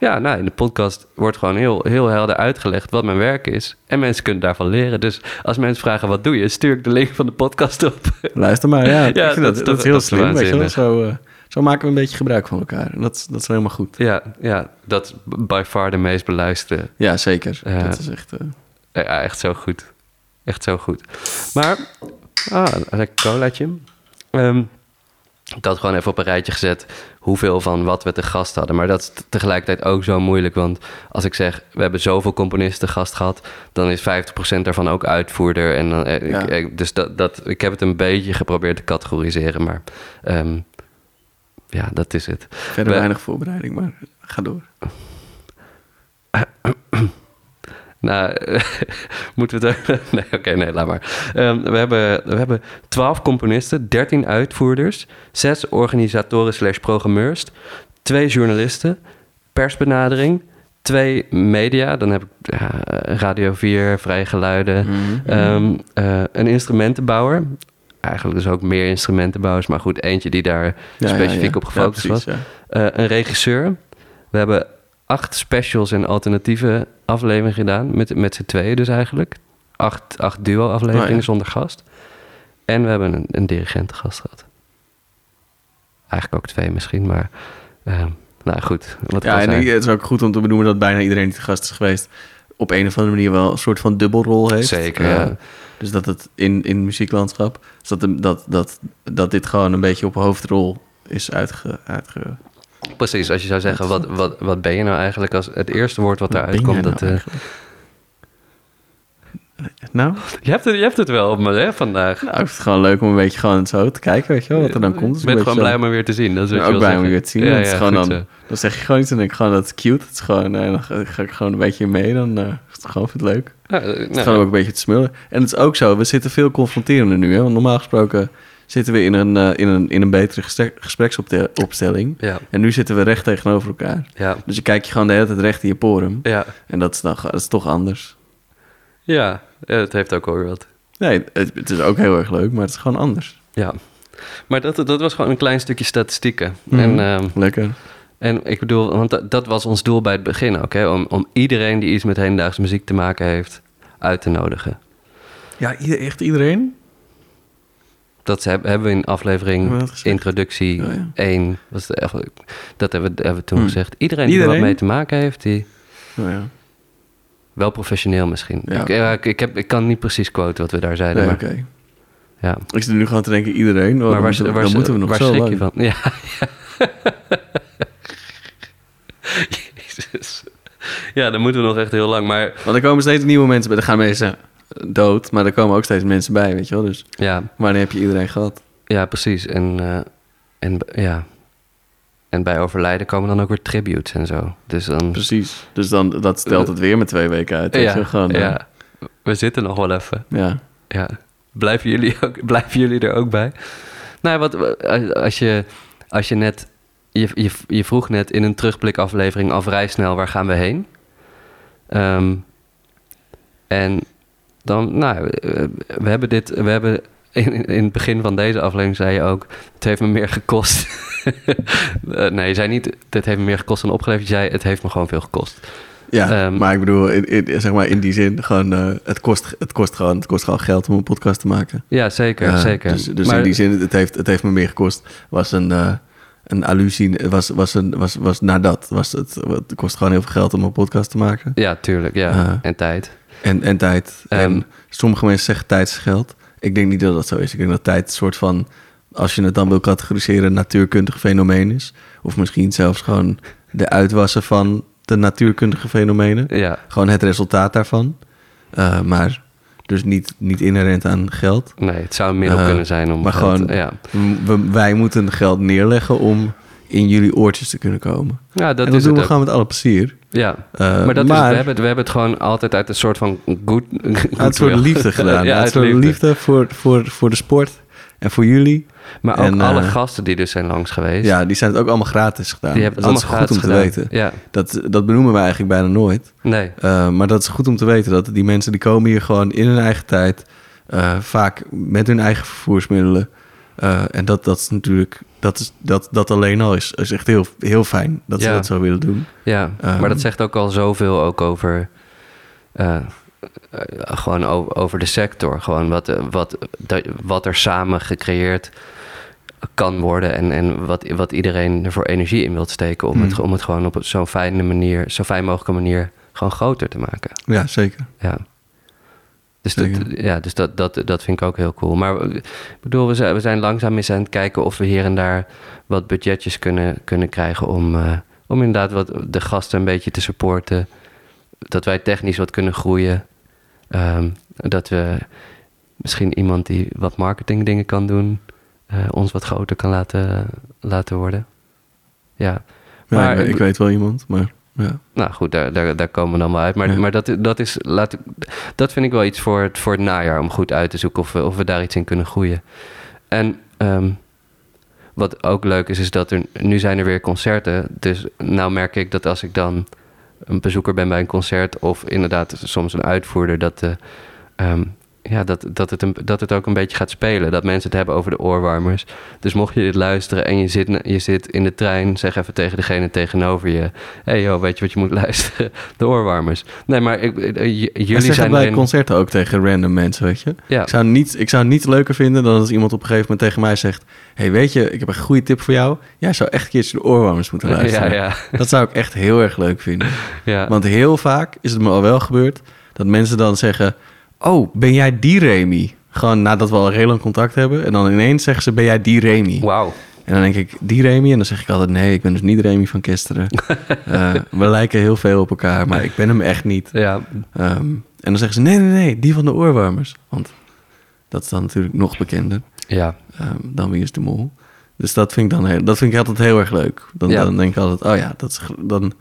Speaker 1: ja, nou, in de podcast wordt gewoon heel, heel helder uitgelegd wat mijn werk is. En mensen kunnen daarvan leren. Dus als mensen vragen, wat doe je? Stuur ik de link van de podcast op.
Speaker 2: Luister maar, ja. ik
Speaker 1: Ja,
Speaker 2: vind
Speaker 1: dat-
Speaker 2: dat, dat,
Speaker 1: dat-
Speaker 2: is heel slim, weet je wel.
Speaker 1: waanzinnig.
Speaker 2: Zo, eh, zo maken we een beetje gebruik van elkaar. En dat, is- dat is helemaal goed.
Speaker 1: ja, ja, dat is by far de meest beluisterde
Speaker 2: Ja, zeker. Dat is echt... eh,
Speaker 1: Ja, echt zo goed. Echt zo goed. Maar, ah, een lekker colaatje. Ehm, ik had gewoon even op een rijtje gezet hoeveel van wat we te gast hadden. Maar dat is tegelijkertijd ook zo moeilijk. Want als ik zeg, we hebben zoveel componisten te gast gehad... dan is 50% daarvan ook uitvoerder. En dan, eh,
Speaker 2: Ja.
Speaker 1: ik, ik- dus dat, dat, ik heb het een beetje geprobeerd te categoriseren. Maar ehm, ja, dat is het.
Speaker 2: verder
Speaker 1: We-
Speaker 2: weinig voorbereiding, maar ga door.
Speaker 1: Nou, moeten we het... Nee, oké, nee, laat maar. Ehm, we, hebben, we hebben 12 componisten, 13 uitvoerders... 6 organisatoren slash programmeurs... 2 journalisten, persbenadering... 2 media, dan heb ik ja, Radio 4, Vrije Geluiden...
Speaker 2: Mhm.
Speaker 1: Ehm, eh, een instrumentenbouwer... Eigenlijk dus ook meer instrumentenbouwers... maar goed, eentje die daar
Speaker 2: Ja,
Speaker 1: specifiek
Speaker 2: ja.
Speaker 1: op gefocust was. Eh, een regisseur. We hebben acht specials en alternatieve afleveringen gedaan. Met, met z'n tweeën dus eigenlijk. Acht, acht duo-afleveringen
Speaker 2: Oh, ja.
Speaker 1: zonder gast. En we hebben een, een dirigent gast gehad. Eigenlijk ook twee misschien, maar... eh, nou goed, wat
Speaker 2: Ja, en het is ook goed om te benoemen dat bijna iedereen die te gast is geweest... op een of andere manier wel een soort van dubbelrol heeft.
Speaker 1: Zeker,
Speaker 2: Eh,
Speaker 1: ja.
Speaker 2: Dus dat het in, in muzieklandschap... Dus dat, dat, dat, dat dit gewoon een beetje op hoofdrol is uitge... uitge
Speaker 1: Precies, als je zou zeggen, wat, wat, wat ben je nou eigenlijk als het eerste woord wat daaruit komt?
Speaker 2: jij
Speaker 1: Dat,
Speaker 2: nou
Speaker 1: eh?
Speaker 2: Nou,
Speaker 1: je, hebt het, je hebt het wel op me hè, vandaag.
Speaker 2: nou, ik vind het gewoon leuk om een beetje gewoon zo te kijken, weet je wel, wat er dan komt.
Speaker 1: Ik ben gewoon blij om me weer te zien. Dat is
Speaker 2: ook blij om weer te zien. is gewoon dan,
Speaker 1: zo.
Speaker 2: dan zeg je gewoon iets en denk ik gewoon dat het cute. Het is gewoon, eh, dan ga, ga ik gewoon een beetje mee. Dan eh, is het gewoon vind ik het leuk.
Speaker 1: Ja, eh,
Speaker 2: Het is
Speaker 1: nou,
Speaker 2: gewoon ook een beetje te smullen. En het is ook zo, we zitten veel confronterender nu. Hè? Want normaal gesproken zitten we in een, eh, in een, in een betere gespreksopstelling.
Speaker 1: ja,
Speaker 2: En nu zitten we recht tegenover elkaar.
Speaker 1: ja,
Speaker 2: Dus je kijkt je gewoon de hele tijd recht in je porum.
Speaker 1: ja,
Speaker 2: En dat is, dan, dat is toch anders.
Speaker 1: ja, het heeft ook alweer wat.
Speaker 2: Nee, het, het is ook heel erg leuk, maar het is gewoon anders.
Speaker 1: Ja. Maar dat, dat was gewoon een klein stukje statistieken.
Speaker 2: Mhm.
Speaker 1: En, ehm,
Speaker 2: Lekker.
Speaker 1: en ik bedoel, want dat, dat was ons doel bij het begin ook, hè? Om, om iedereen die iets met hedendaagse muziek te maken heeft, uit te nodigen.
Speaker 2: Ja, ieder- echt iedereen?
Speaker 1: Dat heb- hebben we in
Speaker 2: we
Speaker 1: aflevering introductie
Speaker 2: Oh, ja.
Speaker 1: 1. Was het echt- dat hebben we, hebben we toen
Speaker 2: Hmm.
Speaker 1: gezegd. Iedereen, die er wat mee te maken heeft, die
Speaker 2: Nou ja,
Speaker 1: wel professioneel misschien.
Speaker 2: Ja.
Speaker 1: Ik, ja, ik, ik heb, ik kan niet precies quoten wat we daar zeiden.
Speaker 2: nee,
Speaker 1: maar,
Speaker 2: oké.
Speaker 1: ja.
Speaker 2: Ik zit nu gewoon te denken, iedereen.
Speaker 1: maar waar,
Speaker 2: moeten, we-
Speaker 1: waar,
Speaker 2: dan moeten we nog
Speaker 1: waar
Speaker 2: zo
Speaker 1: schrik
Speaker 2: lang.
Speaker 1: je van? Ja, ja. Jezus. Ja, dan moeten we nog echt heel lang. Maar
Speaker 2: Want er komen steeds nieuwe mensen bij. Er gaan mensen dood, maar er komen ook steeds mensen bij, weet je wel. Dus
Speaker 1: ja,
Speaker 2: wanneer heb je iedereen gehad?
Speaker 1: ja precies. En, eh, en ja. En bij overlijden komen dan ook weer tributes en zo. Dus dan...
Speaker 2: Precies. Dus dan, dat stelt het weer met twee weken uit.
Speaker 1: ja,
Speaker 2: je, gewoon, eh,
Speaker 1: ja, we zitten nog wel even.
Speaker 2: ja.
Speaker 1: Ja. Blijven jullie, ook, blijven jullie er ook bij? Nou, wat, als je, als je net... Je, je, je vroeg net in een terugblikaflevering al vrij snel... waar gaan we heen? Ehm, en dan, nou, eh, we hebben dit... We hebben in, in het begin van deze aflevering zei je ook... het heeft me meer gekost. Eh, nee, je zei niet... het heeft me meer gekost dan opgeleverd. Je zei, het heeft me gewoon veel gekost.
Speaker 2: Ja,
Speaker 1: Ehm,
Speaker 2: maar ik bedoel, in, in- zeg maar in die zin, gewoon, eh, het, kost, het, kost gewoon, het kost gewoon geld om een podcast te maken.
Speaker 1: Ja, zeker, zeker.
Speaker 2: Dus, dus
Speaker 1: Maar-
Speaker 2: in die zin, het heeft, het heeft me meer gekost. Was een, een allusie, was, was, een, was, was naar dat. Was het, het kost gewoon heel veel geld om een podcast te maken.
Speaker 1: Ja, tuurlijk, ja.
Speaker 2: Eh,
Speaker 1: en tijd.
Speaker 2: En, en tijd.
Speaker 1: Ehm,
Speaker 2: en sommige mensen zeggen tijd is geld. Ik denk niet dat dat zo is. Ik denk dat tijd een soort van, als je het dan wil categoriseren, natuurkundig fenomeen is. Of misschien zelfs gewoon de uitwassen van de natuurkundige fenomenen.
Speaker 1: Ja,
Speaker 2: Gewoon het resultaat daarvan. Eh, maar dus niet, niet inherent aan geld.
Speaker 1: nee, het zou een middel
Speaker 2: Eh,
Speaker 1: kunnen zijn om...
Speaker 2: maar
Speaker 1: geld-
Speaker 2: gewoon-
Speaker 1: Ja,
Speaker 2: We- wij moeten geld neerleggen om in jullie oortjes te kunnen komen.
Speaker 1: ja dat
Speaker 2: en dat doen we
Speaker 1: ook.
Speaker 2: gewoon met alle plezier.
Speaker 1: Ja,
Speaker 2: Eh,
Speaker 1: maar, dat Is, we, hebben het, we hebben het gewoon altijd uit een soort van good...
Speaker 2: Uit soort liefde gedaan.
Speaker 1: ja,
Speaker 2: uit
Speaker 1: liefde.
Speaker 2: liefde, voor, voor, voor de sport En voor jullie.
Speaker 1: Maar ook
Speaker 2: En,
Speaker 1: alle
Speaker 2: eh,
Speaker 1: gasten die dus zijn langs geweest.
Speaker 2: Ja, die zijn het ook allemaal gratis gedaan.
Speaker 1: die hebben
Speaker 2: Dus
Speaker 1: het
Speaker 2: dat
Speaker 1: allemaal
Speaker 2: is goed om te
Speaker 1: gedaan.
Speaker 2: weten.
Speaker 1: Ja,
Speaker 2: Dat, dat benoemen we eigenlijk bijna nooit.
Speaker 1: nee.
Speaker 2: Uh, maar dat is goed om te weten dat die mensen die komen hier gewoon in hun eigen tijd, uh, vaak met hun eigen vervoersmiddelen. En dat, dat is natuurlijk, dat, is, dat, dat alleen al is, is echt heel, heel fijn dat ze dat zo willen doen.
Speaker 1: Ja,
Speaker 2: Ehm.
Speaker 1: maar dat zegt ook al zoveel ook over... eh, eh, gewoon over, de sector. Gewoon wat, eh, wat, dat- wat er samen gecreëerd kan worden... en, en wat, wat iedereen er voor energie in wilt steken... om, het,
Speaker 2: Hmm.
Speaker 1: om het gewoon op zo'n fijne manier... zo fijn mogelijke manier gewoon groter te maken.
Speaker 2: Ja, zeker.
Speaker 1: Ja. Dus, dat, ja, dus dat, dat, dat vind ik ook heel cool. Maar eh, ik bedoel, we zijn, we zijn langzaam eens aan het kijken of we hier en daar wat budgetjes kunnen, kunnen krijgen om, eh, om inderdaad wat de gasten een beetje te supporten. Dat wij technisch wat kunnen groeien. Ehm, dat we misschien iemand die wat marketing dingen kan doen, eh, ons wat groter kan laten, laten worden. Ja.
Speaker 2: Ja,
Speaker 1: Maar-
Speaker 2: ik, weet- ik weet wel iemand, maar ja.
Speaker 1: Nou goed, daar, daar, daar komen we dan wel uit. Maar,
Speaker 2: Ja.
Speaker 1: maar dat, dat, is, laat, ik- dat vind ik wel iets voor het, voor het najaar om goed uit te zoeken of we, of we daar iets in kunnen groeien. En ehm, wat ook leuk is, is dat er nu zijn er weer concerten. Dus nou merk ik dat als ik dan een bezoeker ben bij een concert of inderdaad soms een uitvoerder, dat, de, ehm, ja, dat, dat, het een, dat het ook een beetje gaat spelen. Dat mensen het hebben over de oorwarmers. Dus mocht je dit luisteren en je zit, je zit in de trein, zeg even tegen degene tegenover je: hé hey joh, weet je wat je moet luisteren? De oorwarmers. Nee, maar ik,
Speaker 2: Jullie
Speaker 1: zijn
Speaker 2: bij
Speaker 1: erin-
Speaker 2: concerten ook tegen random mensen, weet je.
Speaker 1: Ja.
Speaker 2: Ik, zou niet, ik zou het niet leuker vinden dan als iemand op een gegeven moment tegen mij zegt... hey, weet je, ik heb een goede tip voor jou. Jij zou echt een keertje de oorwarmers moeten luisteren.
Speaker 1: Ja, ja,
Speaker 2: Dat zou ik echt heel erg leuk vinden.
Speaker 1: ja.
Speaker 2: Want heel vaak is het me al wel gebeurd dat mensen dan zeggen: Oh, ben jij die Remy? Gewoon nadat we al heel lang contact hebben. En dan ineens zeggen ze: Ben jij die Remy?
Speaker 1: Wauw.
Speaker 2: En dan denk ik: Die Remy? En dan zeg ik altijd: Nee, ik ben dus niet Remy van Kesteren. Eh, we lijken heel veel op elkaar, maar ik ben hem echt niet.
Speaker 1: Ja,
Speaker 2: Ehm, en dan zeggen ze: Nee, nee, nee, die van de oorwarmers. Want dat is dan natuurlijk nog bekender
Speaker 1: ja,
Speaker 2: ehm, dan Wie is de Mol. Dus dat vind ik dan heel, dat vind ik altijd heel erg leuk. Dan,
Speaker 1: Ja.
Speaker 2: dan denk ik altijd, oh ja, dat is dan,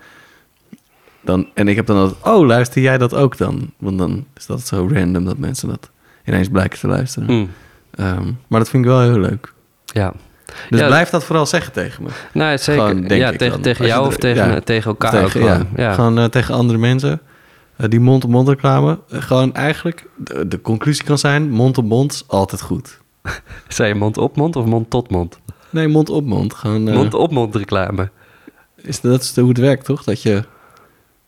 Speaker 2: dan. En ik heb dan altijd, oh, luister jij dat ook dan? Want dan is dat zo random dat mensen dat ineens blijken te luisteren.
Speaker 1: Mm,
Speaker 2: Ehm, maar dat vind ik wel heel leuk.
Speaker 1: ja.
Speaker 2: Dus
Speaker 1: Ja,
Speaker 2: blijf dat vooral zeggen tegen me.
Speaker 1: Nou, zeker.
Speaker 2: Gewoon,
Speaker 1: ja, tegen, tegen jou of tegen,
Speaker 2: ja.
Speaker 1: tegen elkaar
Speaker 2: Tegen,
Speaker 1: ook gewoon.
Speaker 2: ja. Gewoon eh, tegen andere mensen. Eh, die mond-op-mond reclame. eh, gewoon eigenlijk, de, de conclusie kan zijn, mond-op-mond is altijd goed.
Speaker 1: Zei je mond op mond of mond tot mond?
Speaker 2: Nee, mond-op-mond. Gewoon, eh,
Speaker 1: Mond op mond reclame.
Speaker 2: is, dat is hoe het werkt, toch? Dat je...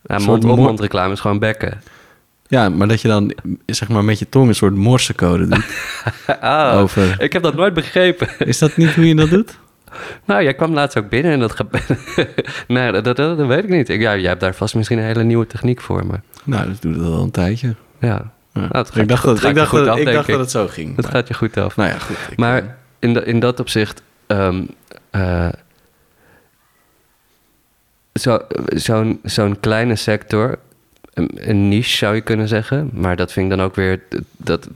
Speaker 1: Ja,
Speaker 2: soort
Speaker 1: mond op
Speaker 2: mor-
Speaker 1: mond reclame is gewoon bekken.
Speaker 2: Ja, maar dat je dan zeg maar met je tong een soort morsecode doet.
Speaker 1: Ah,
Speaker 2: over.
Speaker 1: ik heb dat nooit begrepen.
Speaker 2: Is dat niet hoe je dat doet?
Speaker 1: Nou, jij kwam laatst ook binnen en dat gaat... nee, dat, dat, dat, dat weet ik niet. Ja, jij hebt daar vast misschien een hele nieuwe techniek voor, maar...
Speaker 2: Nou, dat doet het al een tijdje.
Speaker 1: Ja,
Speaker 2: Ja.
Speaker 1: Nou,
Speaker 2: ik dacht, dat, ik dacht, dat,
Speaker 1: af,
Speaker 2: ik dacht
Speaker 1: ik.
Speaker 2: dat het zo ging.
Speaker 1: het
Speaker 2: maar-
Speaker 1: gaat je goed af.
Speaker 2: Nou ja, goed.
Speaker 1: Maar
Speaker 2: eh,
Speaker 1: in, de, in dat opzicht... ehm, eh, zo, zo'n, zo'n kleine sector, een, niche zou je kunnen zeggen... maar dat vind ik dan ook weer... Dat, dat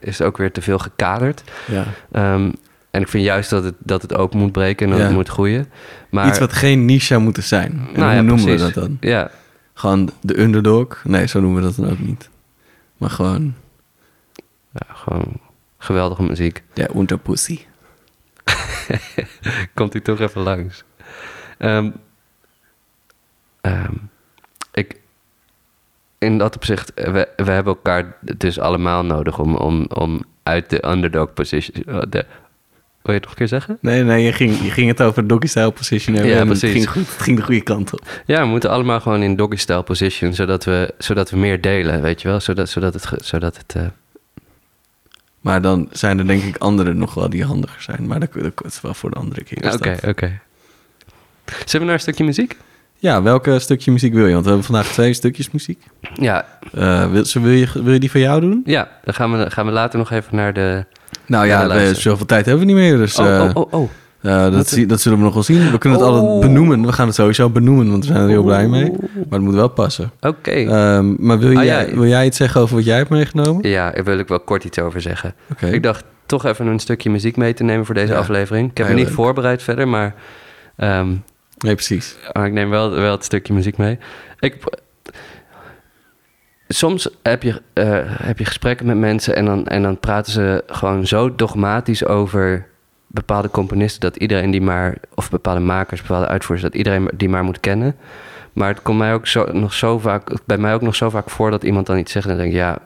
Speaker 1: is ook weer te veel gekaderd.
Speaker 2: ja.
Speaker 1: Ehm, en ik vind juist dat het, dat het ook moet breken en dat
Speaker 2: Ja.
Speaker 1: het moet groeien. Maar,
Speaker 2: Iets wat geen niche zou moeten zijn. En
Speaker 1: Nou
Speaker 2: hoe
Speaker 1: ja,
Speaker 2: noemen
Speaker 1: precies.
Speaker 2: we dat dan?
Speaker 1: Ja,
Speaker 2: Gewoon de underdog? Nee, zo noemen we dat dan ook niet. Maar gewoon,
Speaker 1: ja, gewoon geweldige muziek.
Speaker 2: ja, unterpussy.
Speaker 1: Komt hij toch even langs. Ehm, ehm, ik, in dat opzicht, we, we hebben elkaar dus allemaal nodig om, om, om uit de underdog position... eh, De, wil je het nog een keer zeggen?
Speaker 2: Nee, nee, je ging, je ging het over doggy style position hebben.
Speaker 1: Ja,
Speaker 2: en het
Speaker 1: precies.
Speaker 2: ging, goed, het ging de goede kant op.
Speaker 1: Ja, we moeten allemaal gewoon in doggy-style position, zodat we, zodat we meer delen, weet je wel? Zodat, zodat het... Zodat het eh,
Speaker 2: Maar dan zijn er denk ik anderen nog wel die handiger zijn. Maar dat, dat is wel voor de andere keer. is
Speaker 1: Oké, oké. Zullen we naar een stukje muziek?
Speaker 2: Ja, welke stukje muziek wil je? Want we hebben vandaag twee stukjes muziek.
Speaker 1: Ja,
Speaker 2: Eh, wil, wil, je, wil je die van jou doen?
Speaker 1: ja dan gaan we, gaan we later nog even naar de...
Speaker 2: Nou
Speaker 1: Ja,
Speaker 2: we, zoveel tijd hebben we niet meer. Dus
Speaker 1: Oh,
Speaker 2: eh,
Speaker 1: oh, oh, oh.
Speaker 2: eh, dat,
Speaker 1: Wat-
Speaker 2: zie- dat zullen we nog wel zien. We kunnen het
Speaker 1: Oh.
Speaker 2: altijd benoemen. We gaan het sowieso benoemen, want we zijn er heel blij mee. Maar het moet wel passen.
Speaker 1: Oké.
Speaker 2: Ehm, maar wil,
Speaker 1: Ah,
Speaker 2: jij,
Speaker 1: ja.
Speaker 2: wil jij iets zeggen over wat jij hebt meegenomen?
Speaker 1: Ja, daar wil ik wel kort iets over zeggen.
Speaker 2: Oké.
Speaker 1: Ik dacht toch even een stukje muziek mee te nemen voor deze
Speaker 2: Ja,
Speaker 1: aflevering. Ik heb me niet voorbereid verder, maar, ehm,
Speaker 2: Nee, precies.
Speaker 1: maar ik neem wel, wel het stukje muziek mee. Ik, soms heb je, eh, heb je gesprekken met mensen en dan, en dan praten ze gewoon zo dogmatisch over bepaalde componisten dat iedereen die maar, of bepaalde makers, bepaalde uitvoerders, dat iedereen die maar moet kennen. Maar het komt mij ook zo, nog zo vaak, bij mij ook nog zo vaak voor dat iemand dan iets zegt en dan denk ik, ja,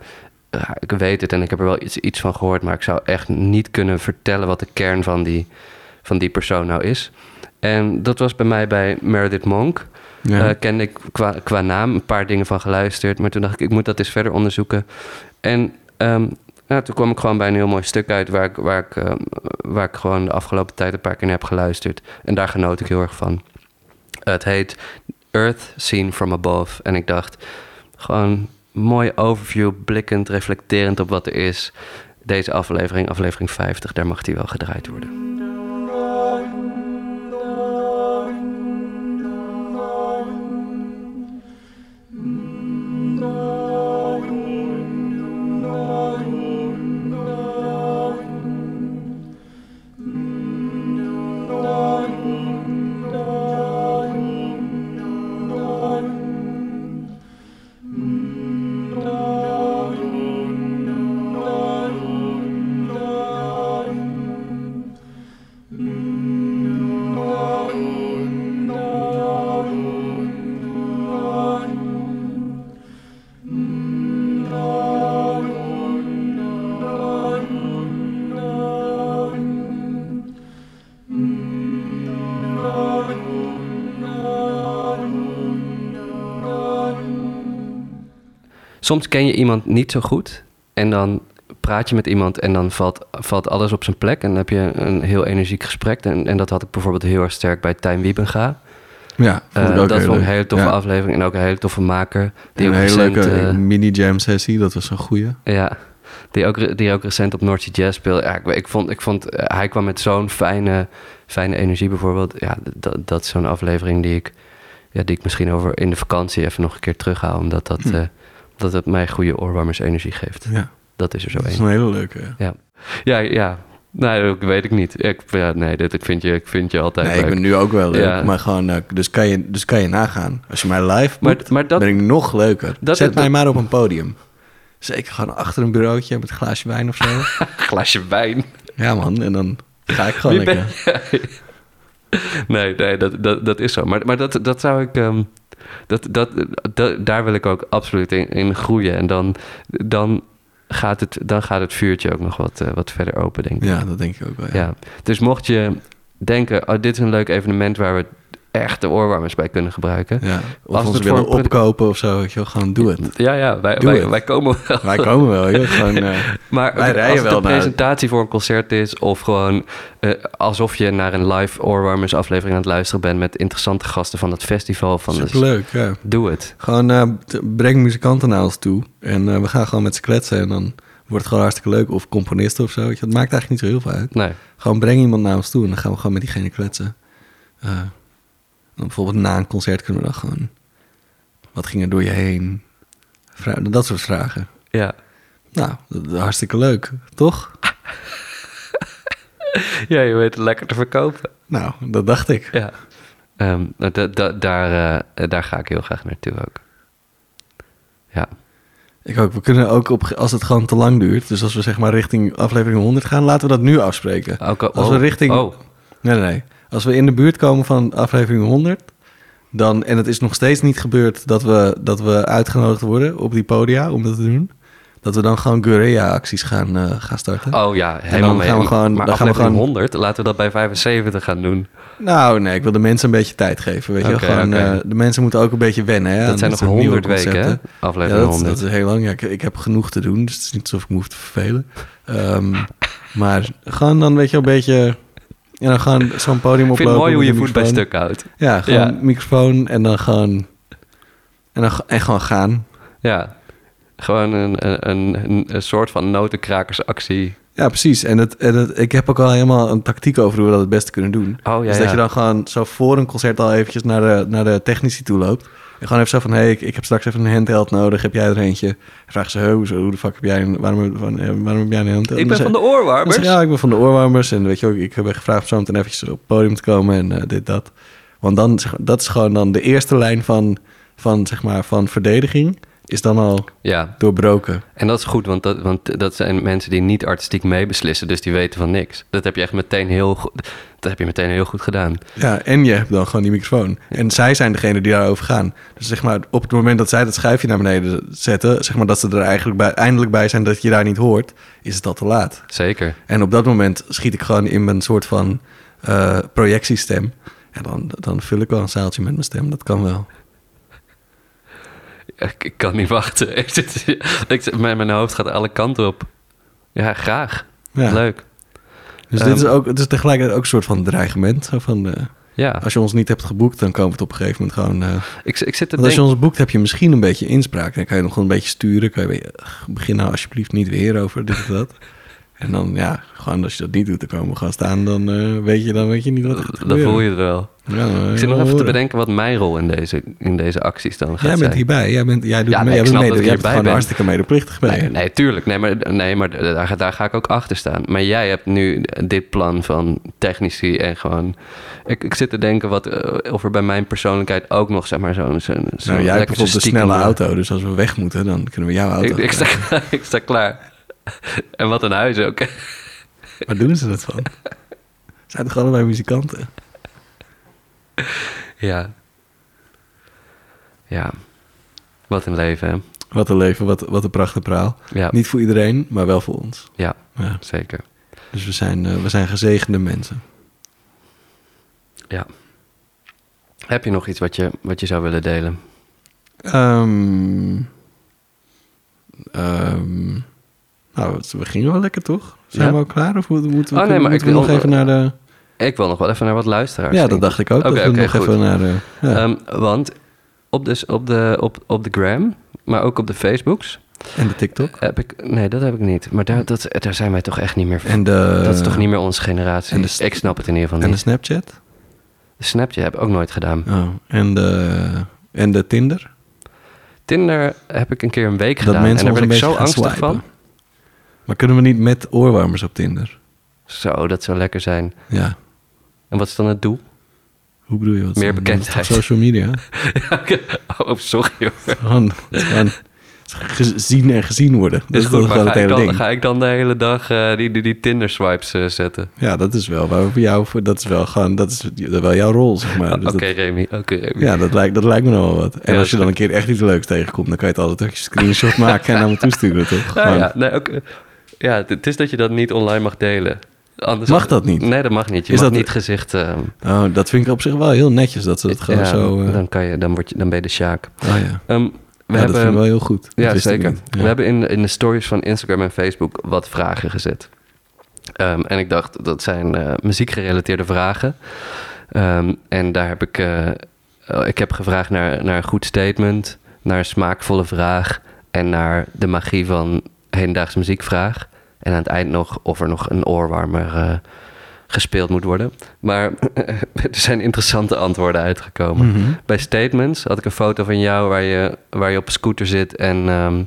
Speaker 1: ik weet het en ik heb er wel iets, iets van gehoord, maar ik zou echt niet kunnen vertellen wat de kern van die, van die persoon nou is. En dat was bij mij bij Meredith Monk.
Speaker 2: Ja.
Speaker 1: Eh, kende ik qua, qua naam een paar dingen van geluisterd. Maar toen dacht ik, ik moet dat eens verder onderzoeken. En ehm, ja, toen kwam ik gewoon bij een heel mooi stuk uit... waar ik, waar, ik, ehm, waar ik gewoon de afgelopen tijd een paar keer naar heb geluisterd. En daar genoot ik heel erg van. het heet Earth Seen From Above. En ik dacht, gewoon mooi overview... blikkend, reflecterend op wat er is. Deze aflevering, aflevering 50, daar mag die wel gedraaid worden. Soms ken je iemand niet zo goed en dan praat je met iemand en dan valt, valt alles op zijn plek. En dan heb je een heel energiek gesprek. En, en dat had ik bijvoorbeeld heel erg sterk bij Tijn Wiebenga.
Speaker 2: Ja,
Speaker 1: Eh, dat ik een hele toffe
Speaker 2: Ja.
Speaker 1: aflevering en ook een hele toffe maker. Die
Speaker 2: een hele
Speaker 1: recent,
Speaker 2: leuke
Speaker 1: eh,
Speaker 2: mini-jam sessie, dat was een goeie.
Speaker 1: ja, die ook, die ook recent op Sea Jazz speelde. Ja, ik, ik vond, ik vond eh, hij kwam met zo'n fijne, fijne energie bijvoorbeeld. Ja, dat, dat is zo'n aflevering die ik, ja, die ik misschien over in de vakantie even nog een keer terughaal. Omdat dat,
Speaker 2: Hm.
Speaker 1: Dat het mij goede oorwarmers energie geeft.
Speaker 2: Ja,
Speaker 1: Dat is er zo
Speaker 2: dat is
Speaker 1: één.
Speaker 2: een hele leuke. ja.
Speaker 1: Ja, ja, ja. Nee, dat weet ik niet. Ik, ja, nee, dit, ik, vind je, ik vind je altijd
Speaker 2: Nee, ik
Speaker 1: leuk.
Speaker 2: ben nu ook wel leuk,
Speaker 1: Ja.
Speaker 2: maar gewoon, eh, dus, kan je, dus kan je nagaan. Als je mij live boekt,
Speaker 1: maar dat,
Speaker 2: ben ik nog leuker.
Speaker 1: dat-
Speaker 2: Zet
Speaker 1: dat-
Speaker 2: mij maar op een podium. Zeker gewoon achter een bureautje met een glaasje wijn of zo.
Speaker 1: glasje wijn.
Speaker 2: ja man, en dan ga ik gewoon
Speaker 1: Wie ben
Speaker 2: lekker.
Speaker 1: jij? Nee, nee, dat, dat, dat is zo. Maar, maar dat, dat zou ik. ehm, dat, dat, dat, daar wil ik ook absoluut in, in groeien. En dan, dan, gaat het, dan gaat het vuurtje ook nog wat, eh, wat verder open, denk ik.
Speaker 2: Ja, dat denk ik ook wel. Ja.
Speaker 1: Ja. Dus mocht je denken: oh, dit is een leuk evenement waar we echt de oorwarmers bij kunnen gebruiken.
Speaker 2: Ja. Of
Speaker 1: Als
Speaker 2: ons
Speaker 1: het
Speaker 2: willen
Speaker 1: voor
Speaker 2: opkopen of zo, weet je wel, gewoon doe het.
Speaker 1: Ja, ja, wij, wij, wij komen wel.
Speaker 2: Wij komen wel, joh. Gewoon, eh,
Speaker 1: Maar
Speaker 2: Wij rijden
Speaker 1: als het
Speaker 2: wel
Speaker 1: een
Speaker 2: naar-
Speaker 1: presentatie voor een concert is... of gewoon eh, alsof je naar een live Oorwarmers aflevering aan het luisteren bent... met interessante gasten van het festival. Van
Speaker 2: superleuk, ja.
Speaker 1: doe het.
Speaker 2: Gewoon eh, breng muzikanten naar ons toe. En we gaan gewoon met ze kletsen. En dan wordt het gewoon hartstikke leuk. Of componisten of zo. Weet je. Het maakt eigenlijk niet zo heel veel uit.
Speaker 1: Nee.
Speaker 2: Gewoon breng iemand naar ons toe. En dan gaan we gewoon met diegene kletsen. Dan bijvoorbeeld na een concert kunnen we dan gewoon... Wat ging er door je heen? Vra- dat soort vragen.
Speaker 1: Ja.
Speaker 2: Nou, hartstikke leuk. Toch?
Speaker 1: ja, je weet het lekker te verkopen.
Speaker 2: Nou, dat dacht ik.
Speaker 1: Ja. Ehm, nou, da- da- daar, eh, daar ga ik heel graag naartoe ook. Ja.
Speaker 2: Ik ook. We kunnen ook op, als het gewoon te lang duurt. Dus als we zeg maar richting aflevering 100 gaan, laten we dat nu afspreken. Als we
Speaker 1: oh,
Speaker 2: richting-
Speaker 1: Oh,
Speaker 2: Nee, nee, nee. Als we in de buurt komen van aflevering 100, dan, en het is nog steeds niet gebeurd dat we, dat we uitgenodigd worden op die podia om dat te doen, dat we dan gewoon guerrilla-acties gaan, eh, gaan starten.
Speaker 1: oh ja, helemaal
Speaker 2: dan
Speaker 1: mee.
Speaker 2: gaan we gewoon-
Speaker 1: maar
Speaker 2: dan gaan we
Speaker 1: aflevering
Speaker 2: gewoon-
Speaker 1: 100, laten we dat bij 75 gaan doen.
Speaker 2: Nou, nee, ik wil de mensen een beetje tijd geven. Weet je? Gewoon, eh, de mensen moeten ook een beetje wennen. Hè,
Speaker 1: dat zijn nog
Speaker 2: soort nieuwe
Speaker 1: 100 weken, hè?
Speaker 2: concepten. Ja,
Speaker 1: Aflevering
Speaker 2: dat,
Speaker 1: 100.
Speaker 2: dat is heel lang. Ja, ik, ik heb genoeg te doen, dus het is niet alsof ik me hoef te vervelen. Ehm, maar gewoon dan, weet je, wel, een beetje... En dan gewoon zo'n podium
Speaker 1: ik
Speaker 2: oplopen.
Speaker 1: vind het mooi hoe je voet bij stuk houdt.
Speaker 2: Ja, gewoon
Speaker 1: Ja.
Speaker 2: microfoon en dan gewoon... En, dan, en gewoon gaan.
Speaker 1: Ja, gewoon een, een, een, een soort van notenkrakersactie.
Speaker 2: Ja, precies. En, het, en het, ik heb ook al helemaal een tactiek over hoe we dat het beste kunnen doen.
Speaker 1: Oh ja,
Speaker 2: dus dat
Speaker 1: ja.
Speaker 2: je dan gewoon zo voor een concert al eventjes naar de, naar de technici toe loopt. Gewoon even zo van, hé, hey, ik, ik heb straks even een handheld nodig. Heb jij er eentje? En vragen ze, "Huh, hoezo, hoe de fuck heb jij een, waarom, van, eh, waarom heb jij een handheld?
Speaker 1: Ik
Speaker 2: En
Speaker 1: ben van de oorwarmers.
Speaker 2: ja, ik ben van de oorwarmers. En weet je ook, ik heb gevraagd om zo meteen eventjes op het podium te komen en eh, dit, dat. Want dan, dat is gewoon dan de eerste lijn van, van, zeg maar, van verdediging. Is dan al
Speaker 1: Ja,
Speaker 2: doorbroken.
Speaker 1: en dat is goed, want dat, want dat zijn mensen die niet artistiek meebeslissen, dus die weten van niks. Dat heb je echt meteen heel goed, dat heb je meteen heel goed gedaan.
Speaker 2: Ja, en je hebt dan gewoon die microfoon. En zij zijn degene die daarover gaan. Dus zeg maar, op het moment dat zij dat schuifje naar beneden zetten... zeg maar dat ze er eigenlijk bij, eindelijk bij zijn dat je daar niet hoort... is het al te laat.
Speaker 1: Zeker.
Speaker 2: En op dat moment schiet ik gewoon in mijn soort van eh, projectiestem. En dan, dan vul ik wel een zaaltje met mijn stem. Dat kan wel.
Speaker 1: Ik, ik kan niet wachten. Ik zit, ik, zit- mijn, mijn hoofd gaat alle kanten op. Ja, graag.
Speaker 2: Ja.
Speaker 1: Leuk.
Speaker 2: Dus
Speaker 1: Ehm,
Speaker 2: dit is ook, het is tegelijkertijd ook een soort van dreigement. Van, eh,
Speaker 1: Ja,
Speaker 2: als je ons niet hebt geboekt, dan komen we het op een gegeven moment gewoon... eh,
Speaker 1: ik, ik zit te
Speaker 2: als je ons boekt, heb je misschien een beetje inspraak. Dan kan je nog een beetje sturen. Kan je "Ugh, begin nou alsjeblieft niet weer over dit of dat. En dan, ja, gewoon als je dat niet doet, dan komen gaan staan. Dan, eh, weet, je, dan weet je niet wat er gaat
Speaker 1: Dan voel je het wel.
Speaker 2: Ja,
Speaker 1: Ik zit
Speaker 2: eh,
Speaker 1: nog even te bedenken wat mijn rol in deze, in deze acties dan gaat
Speaker 2: Jij bent
Speaker 1: zijn.
Speaker 2: hierbij. Jij, bent, jij doet
Speaker 1: Ja,
Speaker 2: mee.
Speaker 1: nee,
Speaker 2: jij bent
Speaker 1: ik
Speaker 2: jij bent
Speaker 1: hierbij
Speaker 2: gewoon
Speaker 1: ben.
Speaker 2: hartstikke medeplichtig bij.
Speaker 1: Nee, nee, tuurlijk. Nee, maar, nee, maar daar, daar ga ik ook achter staan. Maar jij hebt nu dit plan van technici en gewoon... Ik, ik zit te denken wat, eh, of er bij mijn persoonlijkheid ook nog zeg maar zo'n... zo'n zo'n
Speaker 2: Nou, jij hebt bijvoorbeeld een snelle auto. Dus als we weg moeten, dan kunnen we jouw auto
Speaker 1: Ik, ik, sta, ik sta klaar. En wat een huis ook.
Speaker 2: Waar doen ze dat van? Zijn toch allebei muzikanten?
Speaker 1: Ja. Ja. Wat een leven, hè?
Speaker 2: Wat een leven, wat, wat een prachtig praal.
Speaker 1: Ja,
Speaker 2: Niet voor iedereen, maar wel voor ons.
Speaker 1: ja
Speaker 2: Ja.
Speaker 1: zeker.
Speaker 2: Dus we zijn, eh, we zijn gezegende mensen.
Speaker 1: Ja. Heb je nog iets wat je, wat je zou willen delen?
Speaker 2: Ehm, ehm, nou, we gingen wel lekker, toch? Zijn
Speaker 1: Ja?
Speaker 2: we al klaar? Of moeten, moeten we,
Speaker 1: Oh, nee, maar
Speaker 2: moeten
Speaker 1: ik
Speaker 2: we nog
Speaker 1: wil-
Speaker 2: even naar de...
Speaker 1: Ik wil nog wel even naar wat luisteraars.
Speaker 2: Ja, dat dacht ik ook.
Speaker 1: Oké, oké,
Speaker 2: nog
Speaker 1: goed.
Speaker 2: even naar de... Ja.
Speaker 1: Ehm, want op de, op, de, op, op de gram, maar ook op de Facebooks,
Speaker 2: en de TikTok.
Speaker 1: heb ik... Nee, dat heb ik niet. Maar daar, dat, daar zijn wij toch echt niet meer van.
Speaker 2: En de...
Speaker 1: dat is toch niet meer onze generatie.
Speaker 2: en de
Speaker 1: ik snap het in ieder geval
Speaker 2: En de
Speaker 1: niet.
Speaker 2: Snapchat.
Speaker 1: De Snapchat heb ik ook nooit gedaan.
Speaker 2: Oh, en de... En de Tinder.
Speaker 1: Tinder heb ik een keer een week
Speaker 2: Dat
Speaker 1: gedaan. En daar
Speaker 2: een
Speaker 1: ik zo angstig
Speaker 2: swipen.
Speaker 1: van.
Speaker 2: Maar kunnen we niet met oorwarmers op Tinder?
Speaker 1: Zo, dat zou lekker zijn.
Speaker 2: Ja.
Speaker 1: En wat is dan het doel?
Speaker 2: Hoe bedoel je? Wat
Speaker 1: Meer bekendheid.
Speaker 2: social media.
Speaker 1: oh, sorry hoor.
Speaker 2: Gewoon gezien en gezien worden. Dat
Speaker 1: Is
Speaker 2: is
Speaker 1: goed,
Speaker 2: toch
Speaker 1: maar ga
Speaker 2: het
Speaker 1: ik, dan,
Speaker 2: ding.
Speaker 1: ga ik dan de hele dag eh, die, die, die Tinder swipes eh, zetten?
Speaker 2: Ja, dat is wel waar voor jou, voor, dat is wel gewoon, dat is wel jouw rol, zeg maar.
Speaker 1: Oké,
Speaker 2: Dus dat-
Speaker 1: Remy. Oké, Remy.
Speaker 2: ja, dat lijkt, dat lijkt me nog wel wat. En
Speaker 1: Ja,
Speaker 2: als je dan een keer echt iets leuks tegenkomt, dan kan je het altijd je screenshot maken en naar me toesturen, toch?
Speaker 1: Ja, ja, nee, oké. Ja, het- is dat je dat niet online mag delen. Anders
Speaker 2: Mag dat niet?
Speaker 1: Nee, dat mag niet. Je
Speaker 2: Is
Speaker 1: mag
Speaker 2: dat-
Speaker 1: niet gezicht... ehm,
Speaker 2: Oh, dat vind ik op zich wel heel netjes, dat ze dat gewoon
Speaker 1: ja,
Speaker 2: zo... eh,
Speaker 1: dan, kan je, dan, word je, dan ben je de Sjaak.
Speaker 2: oh ja,
Speaker 1: Ehm, we
Speaker 2: ja dat
Speaker 1: hebben,
Speaker 2: vind ik wel heel goed. Dat
Speaker 1: Ja, zeker.
Speaker 2: Ja.
Speaker 1: We hebben in, in de stories van Instagram en Facebook wat vragen gezet. Ehm, en ik dacht, dat zijn eh, muziekgerelateerde vragen. En daar heb ik... eh, eh, ik heb gevraagd naar, naar een goed statement, naar een smaakvolle vraag... en naar de magie van hedendaagse muziekvraag. En aan het eind nog of er nog een oorwarmer eh, gespeeld moet worden. Maar er zijn interessante antwoorden uitgekomen.
Speaker 2: Mhm.
Speaker 1: Bij statements had ik een foto van jou waar je, waar je op een scooter zit en, ehm,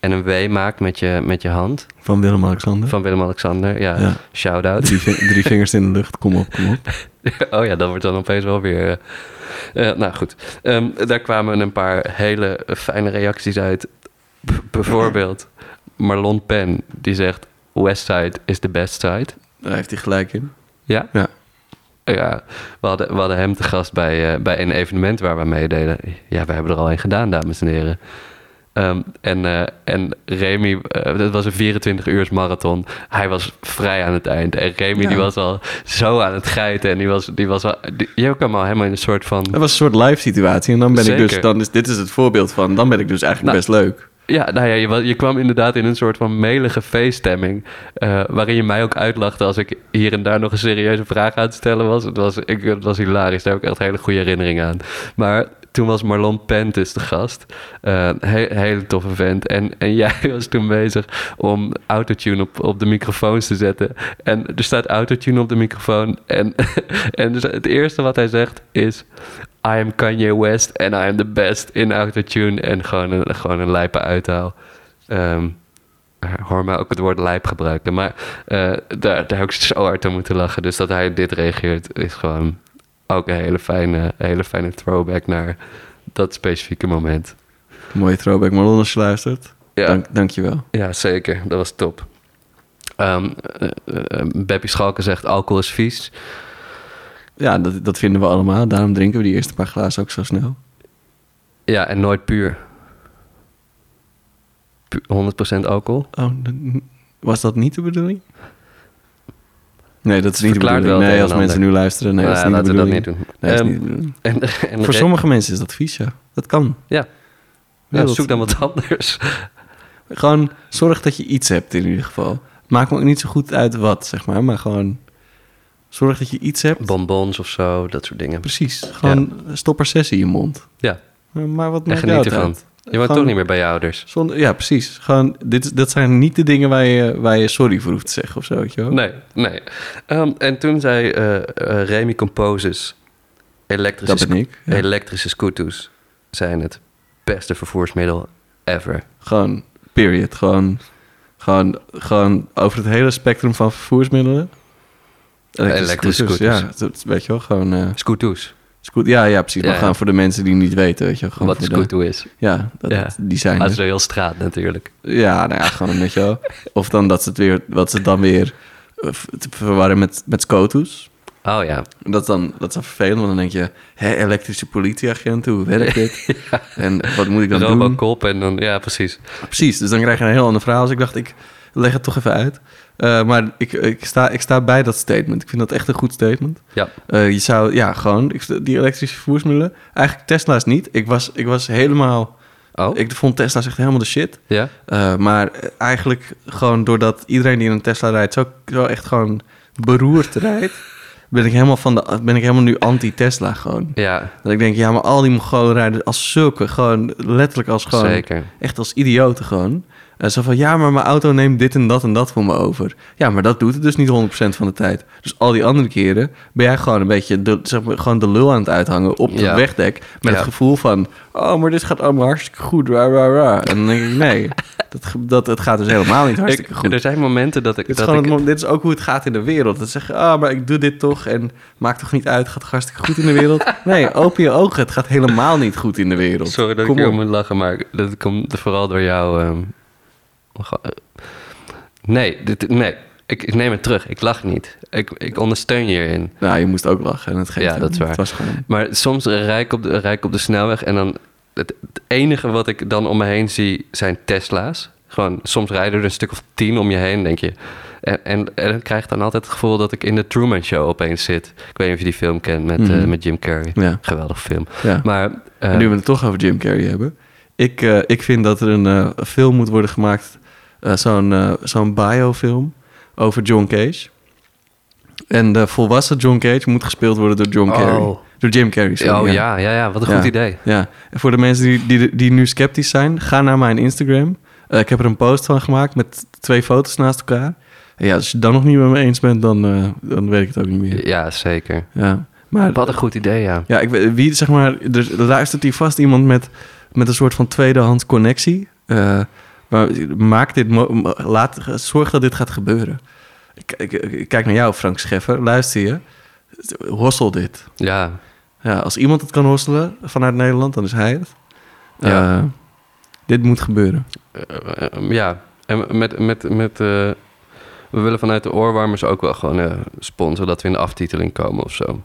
Speaker 1: en een W maakt met je, met je hand.
Speaker 2: Van Willem-Alexander.
Speaker 1: Van Willem-Alexander. Ja,
Speaker 2: Ja.
Speaker 1: shout-out.
Speaker 2: Drie, ving- drie vingers in de lucht, kom op, kom op.
Speaker 1: oh ja, dat wordt dan opeens wel weer... eh, eh, nou goed, Ehm, daar kwamen een paar hele fijne reacties uit. B- bijvoorbeeld Marlon Pen, die zegt... Westside is the best side.
Speaker 2: Daar heeft hij gelijk in.
Speaker 1: Ja?
Speaker 2: Ja.
Speaker 1: Ja, we hadden, we hadden hem te gast bij, eh, bij een evenement waar we meededen. Ja, we hebben er al een gedaan, dames en heren. Ehm, en, eh, en Remy, eh, dat was een 24 uur marathon. Hij was vrij aan het eind. En Remy
Speaker 2: Ja.
Speaker 1: die was al zo aan het geiten. En die was, die was al, die, je kwam al helemaal in een soort van...
Speaker 2: Dat was een soort live situatie. En dan ben ik dus, dan is, dit is het voorbeeld van, dan ben ik dus eigenlijk
Speaker 1: Nou,
Speaker 2: best leuk.
Speaker 1: Ja, nou ja, je, je kwam inderdaad in een soort van melige feeststemming. eh, waarin je mij ook uitlachte als ik hier en daar nog een serieuze vraag aan het stellen was. Het was, ik, het was hilarisch, daar heb ik echt hele goede herinneringen aan. Maar toen was Marlon Pentus de gast. He- hele toffe vent. En, en jij was toen bezig om autotune op, op de microfoons te zetten. En er staat autotune op de microfoon. En, en dus het eerste wat hij zegt is... I am Kanye West and I am the best in autotune. En gewoon een, gewoon een lijpe uithaal. Ehm, hoor mij ook het woord lijp gebruiken. Maar eh, daar, daar heb ik zo hard aan moeten lachen. Dus dat hij dit reageert is gewoon ook een hele fijne, hele fijne throwback naar dat specifieke moment.
Speaker 2: Mooie throwback Marlon als je luistert.
Speaker 1: Ja.
Speaker 2: Dank, dankjewel.
Speaker 1: Ja, zeker. Dat was top. Ehm eh, eh, Beppie Schalke zegt alcohol is vies.
Speaker 2: Ja, dat, dat vinden we allemaal. Daarom drinken we die eerste paar glazen ook zo snel.
Speaker 1: Ja, en nooit puur. Pu- 100% alcohol.
Speaker 2: Oh, was dat niet de bedoeling? Nee, dat is niet de bedoeling. Nee, als
Speaker 1: en
Speaker 2: mensen
Speaker 1: ander.
Speaker 2: nu luisteren, nee, dat is
Speaker 1: Nou,
Speaker 2: niet de
Speaker 1: laten we dat niet doen.
Speaker 2: Nee,
Speaker 1: Ehm,
Speaker 2: niet.
Speaker 1: En, en
Speaker 2: Voor sommige mensen is dat vies, ja. Dat kan.
Speaker 1: Ja. Ja, zoek dan wat anders.
Speaker 2: Gewoon zorg dat je iets hebt in ieder geval. Maakt me ook niet zo goed uit wat, zeg maar. Maar gewoon zorg dat je iets hebt.
Speaker 1: Bonbons of zo, dat soort dingen.
Speaker 2: Precies. Gewoon stop er zes in je mond.
Speaker 1: Ja,
Speaker 2: Maar wat
Speaker 1: en
Speaker 2: maakt jou
Speaker 1: geniet ervan.
Speaker 2: uit?
Speaker 1: Je woont
Speaker 2: Gewoon-
Speaker 1: toch niet meer bij je ouders.
Speaker 2: Zonder, ja, precies. Gewoon, dit, is- dat zijn niet de dingen waar je, waar je sorry voor hoeft te zeggen of zo, weet je wel?
Speaker 1: Nee, nee. Ehm, en toen zei eh eh, Remy Composes... Elektrische,
Speaker 2: Dat ben ik, ja.
Speaker 1: elektrische scooters zijn het beste vervoersmiddel ever.
Speaker 2: Gewoon, period. Gewoon, gewoon, gewoon over het hele spectrum van vervoersmiddelen.
Speaker 1: Elektrische scooters.
Speaker 2: Ja, dat, weet je wel. Gewoon, eh
Speaker 1: Scooters.
Speaker 2: scoot, ja, ja, precies.
Speaker 1: Ja,
Speaker 2: maar
Speaker 1: ja.
Speaker 2: gewoon voor de mensen die niet weten, weet je. Gewoon
Speaker 1: Wat een scooter is.
Speaker 2: Ja, dat,
Speaker 1: Ja.
Speaker 2: die zijn
Speaker 1: Maar het is wel heel straat natuurlijk.
Speaker 2: Ja, nou ja, gewoon, weet je wel. Of dan dat ze het weer, wat ze dan weer eh, verwarren met, met scooters.
Speaker 1: Oh ja.
Speaker 2: Dat dan, dat is dan vervelend, want dan denk je... Hé, elektrische politieagenten, hoe werkt dit? En wat moet ik dan doen?
Speaker 1: Robocop en dan... Ja, precies.
Speaker 2: Precies, dus dan krijg je een heel ander verhaal. Dus ik dacht, ik leg het toch even uit. Eh, maar ik, ik, sta, ik sta bij dat statement. Ik vind dat echt een goed statement.
Speaker 1: Ja.
Speaker 2: Eh, je zou, ja, gewoon, ik, die elektrische vervoersmiddelen. Eigenlijk Tesla's niet. Ik was, ik was helemaal...
Speaker 1: Oh?
Speaker 2: Ik vond Tesla's echt helemaal de shit.
Speaker 1: Ja?
Speaker 2: Eh, maar eigenlijk gewoon doordat iedereen die in een Tesla rijdt... zo, zo echt gewoon beroerd rijdt... ben ik helemaal, van de, ben ik helemaal nu anti-Tesla gewoon.
Speaker 1: Ja,
Speaker 2: Dat ik denk, ja, maar al die Mongolen rijden als zulke... gewoon letterlijk als gewoon...
Speaker 1: zeker.
Speaker 2: Echt als idioten gewoon. En zo van, ja, maar mijn auto neemt dit en dat en dat voor me over. Ja, maar dat doet het dus niet 100% van de tijd. Dus al die andere keren ben jij gewoon een beetje de, zeg maar, gewoon de lul aan het uithangen op het
Speaker 1: Ja.
Speaker 2: wegdek. Met
Speaker 1: Ja.
Speaker 2: het gevoel van, oh, maar dit gaat allemaal hartstikke goed. Ra, ra, ra. En dan denk ik, nee, dat, dat, het gaat dus helemaal niet hartstikke
Speaker 1: Ik-
Speaker 2: goed.
Speaker 1: er zijn momenten dat ik...
Speaker 2: Dit is,
Speaker 1: dat ik
Speaker 2: het dit is ook hoe het gaat in de wereld. Dat zeggen, ah, maar ik doe dit toch en maakt toch niet uit, gaat hartstikke goed in de wereld. Nee, open je ogen, het gaat helemaal niet goed in de wereld.
Speaker 1: Sorry dat
Speaker 2: Kom
Speaker 1: ik hier
Speaker 2: op.
Speaker 1: moet lachen, maar dat komt vooral door jou. ehm, eh, nee, dit, nee. Ik, ik neem het terug. Ik lach niet. Ik, ik ondersteun je hierin.
Speaker 2: Nou, je moest ook lachen en het geeft
Speaker 1: Ja, dat is waar.
Speaker 2: Gewoon...
Speaker 1: Maar soms rijd ik op de, ik op de snelweg en dan... Het, het enige wat ik dan om me heen zie zijn Tesla's. Gewoon, soms rijden er een stuk of tien om je heen, denk je. En, en, en dan krijg ik dan altijd het gevoel dat ik in de Truman Show opeens zit. Ik weet niet of je die film kent met, eh,
Speaker 2: Mhm.
Speaker 1: met Jim Carrey.
Speaker 2: Ja.
Speaker 1: Geweldig film.
Speaker 2: Ja.
Speaker 1: Maar... eh,
Speaker 2: nu we het toch over Jim Carrey hebben. Ik, eh, ik vind dat er een eh, film moet worden gemaakt. Eh, zo'n, eh, zo'n biofilm over John Cage. En de volwassen John Cage moet gespeeld worden door John Carrey.
Speaker 1: Oh.
Speaker 2: Door Jim Carrey, sorry,
Speaker 1: oh ja. ja, ja, wat een
Speaker 2: Ja.
Speaker 1: goed idee.
Speaker 2: Ja, en voor de mensen die, die, die nu sceptisch zijn, ga naar mijn Instagram. Eh, ik heb er een post van gemaakt met twee foto's naast elkaar. En ja, als je het dan nog niet met me eens bent, dan, dan weet ik het ook niet meer.
Speaker 1: Ja, zeker.
Speaker 2: Ja, maar
Speaker 1: Wat een goed idee, ja.
Speaker 2: ja, ik, weet- wie zeg maar, er luistert hier vast iemand met, met een soort van tweedehands connectie. Eh, maar maak dit, laat, zorg dat dit gaat gebeuren. Ik, ik, ik kijk naar jou, Frank Scheffer. Luister je, hossel dit.
Speaker 1: Ja,
Speaker 2: Ja, als iemand het kan hosselen vanuit Nederland, dan is hij het.
Speaker 1: Ja.
Speaker 2: Eh, dit moet gebeuren.
Speaker 1: Eh, eh, ja. En met, met, met eh, we willen vanuit de oorwarmers ook wel gewoon eh sponsoren dat we in de aftiteling komen of zo.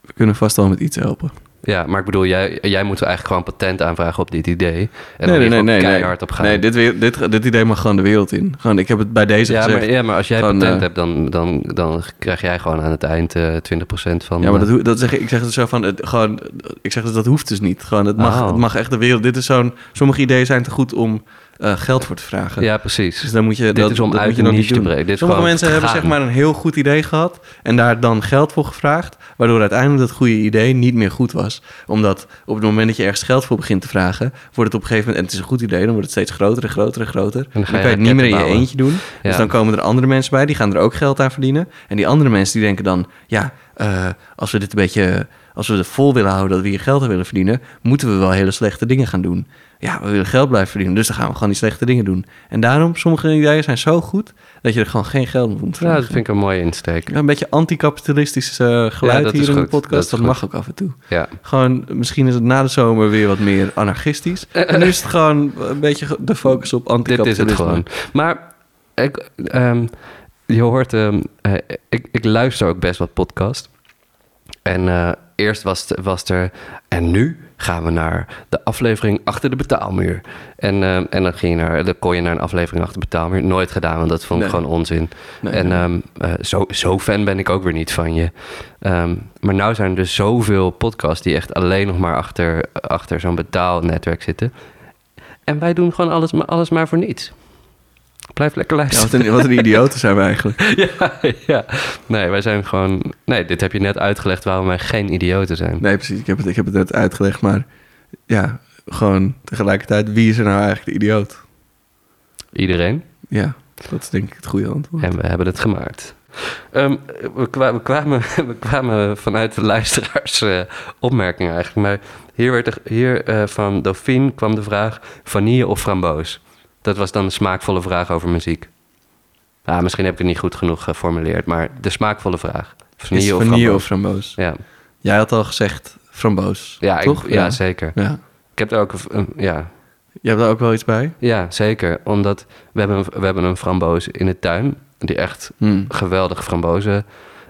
Speaker 2: We kunnen vast wel met iets helpen.
Speaker 1: Ja, maar ik bedoel, jij, jij moet eigenlijk gewoon patent aanvragen op dit idee. En
Speaker 2: nee,
Speaker 1: dan
Speaker 2: nee, nee, nee.
Speaker 1: keihard
Speaker 2: nee.
Speaker 1: op gaan.
Speaker 2: Nee, dit, dit, dit idee mag gewoon de wereld in. Gewoon, ik heb het bij deze
Speaker 1: ja,
Speaker 2: gezegd.
Speaker 1: maar, ja, maar als jij
Speaker 2: Gewoon,
Speaker 1: patent
Speaker 2: eh,
Speaker 1: hebt, dan, dan, dan krijg jij gewoon aan het eind eh 20% van...
Speaker 2: Ja, maar dat,
Speaker 1: eh,
Speaker 2: hoe- dat zeg ik, zeg het zo van, het, gewoon, ik zeg dus dat hoeft dus niet. Gewoon, het mag,
Speaker 1: Oh.
Speaker 2: het mag echt de wereld. Dit is zo'n, sommige ideeën zijn te goed om eh, geld voor te vragen.
Speaker 1: ja, precies.
Speaker 2: Dus dan moet je,
Speaker 1: Dit
Speaker 2: dat,
Speaker 1: is om
Speaker 2: dat
Speaker 1: uit
Speaker 2: moet je niet
Speaker 1: te breken. Dit
Speaker 2: Sommige mensen hebben
Speaker 1: gaan.
Speaker 2: zeg maar een heel goed idee gehad en daar dan geld voor gevraagd, waardoor uiteindelijk dat goede idee niet meer goed was. Omdat op het moment dat je ergens geld voor begint te vragen, wordt het op een gegeven moment, en het is een goed idee, dan wordt het steeds groter en groter en groter. En
Speaker 1: dan ga je
Speaker 2: kan je het niet meer in je eentje doen. Dus dan komen er andere mensen bij, die gaan er ook geld aan verdienen. En die andere mensen die denken dan, ja, eh, als we dit een beetje als we het vol willen houden dat we hier geld aan willen verdienen, moeten we wel hele slechte dingen gaan doen. Ja, we willen geld blijven verdienen, dus dan gaan we gewoon die slechte dingen doen. En daarom, sommige ideeën zijn zo goed dat je er gewoon geen geld meer moet
Speaker 1: Ja, dat vind ik een mooie insteek.
Speaker 2: Ja, een beetje anticapitalistisch eh, geluid hier in de
Speaker 1: goed.
Speaker 2: podcast.
Speaker 1: Dat
Speaker 2: mag ook af en toe.
Speaker 1: Ja.
Speaker 2: Gewoon, misschien is het na de zomer weer wat meer anarchistisch. En nu is het gewoon een beetje de focus op
Speaker 1: Dit is
Speaker 2: anticapitalisme.
Speaker 1: het gewoon. Maar ik, ehm, je hoort, ehm, eh, ik, ik luister ook best wat podcast. En eh, eerst was, het- was er, en nu gaan we naar de aflevering achter de betaalmuur. En, ehm, en dan, ging je naar, dan kon je naar een aflevering achter de betaalmuur. Nooit gedaan, want dat vond ik
Speaker 2: Nee.
Speaker 1: gewoon onzin.
Speaker 2: Nee,
Speaker 1: en
Speaker 2: nee.
Speaker 1: ehm, eh, zo, zo fan ben ik ook weer niet van je. Ehm, maar nou zijn er dus zoveel podcasts die echt alleen nog maar achter, achter zo'n betaalnetwerk zitten. En wij doen gewoon alles, maar- alles maar voor niets. Blijf lekker
Speaker 2: Ja,
Speaker 1: luisteren.
Speaker 2: wat, een, wat een idioten zijn we eigenlijk.
Speaker 1: Ja, ja. Nee, wij zijn gewoon... Nee, dit heb je net uitgelegd waarom wij geen idioten zijn.
Speaker 2: Nee, precies. Ik heb het, ik heb het net uitgelegd, maar ja, gewoon tegelijkertijd, wie is er nou eigenlijk de idioot?
Speaker 1: Iedereen.
Speaker 2: Ja, dat is denk ik het goede antwoord.
Speaker 1: En we hebben het gemaakt. Ehm, we, kwa- we kwamen, we kwamen vanuit de luisteraars eh, opmerkingen eigenlijk. Maar hier, werd er, hier eh, van Dauphine kwam de vraag... vanille of framboos? Dat was dan een smaakvolle vraag over muziek. Ah, misschien heb ik het niet goed genoeg geformuleerd... maar de smaakvolle vraag. Vanille, of
Speaker 2: vanille of framboos?
Speaker 1: Ja,
Speaker 2: Jij had al gezegd framboos,
Speaker 1: ja, ik-
Speaker 2: toch?
Speaker 1: ja, zeker.
Speaker 2: Ja.
Speaker 1: Ik heb er ook... een- ja,
Speaker 2: Je hebt daar ook wel iets bij?
Speaker 1: Ja, zeker. Omdat we hebben, een- we hebben een framboos in de tuin... die echt
Speaker 2: Hmm.
Speaker 1: geweldige frambozen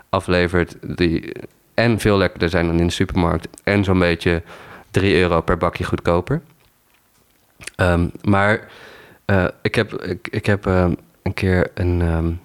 Speaker 1: aflevert... die en veel lekkerder zijn dan in de supermarkt... en zo'n beetje 3 euro per bakje goedkoper. Ehm, maar ik heb, ik, ik heb ehm, een keer een... ik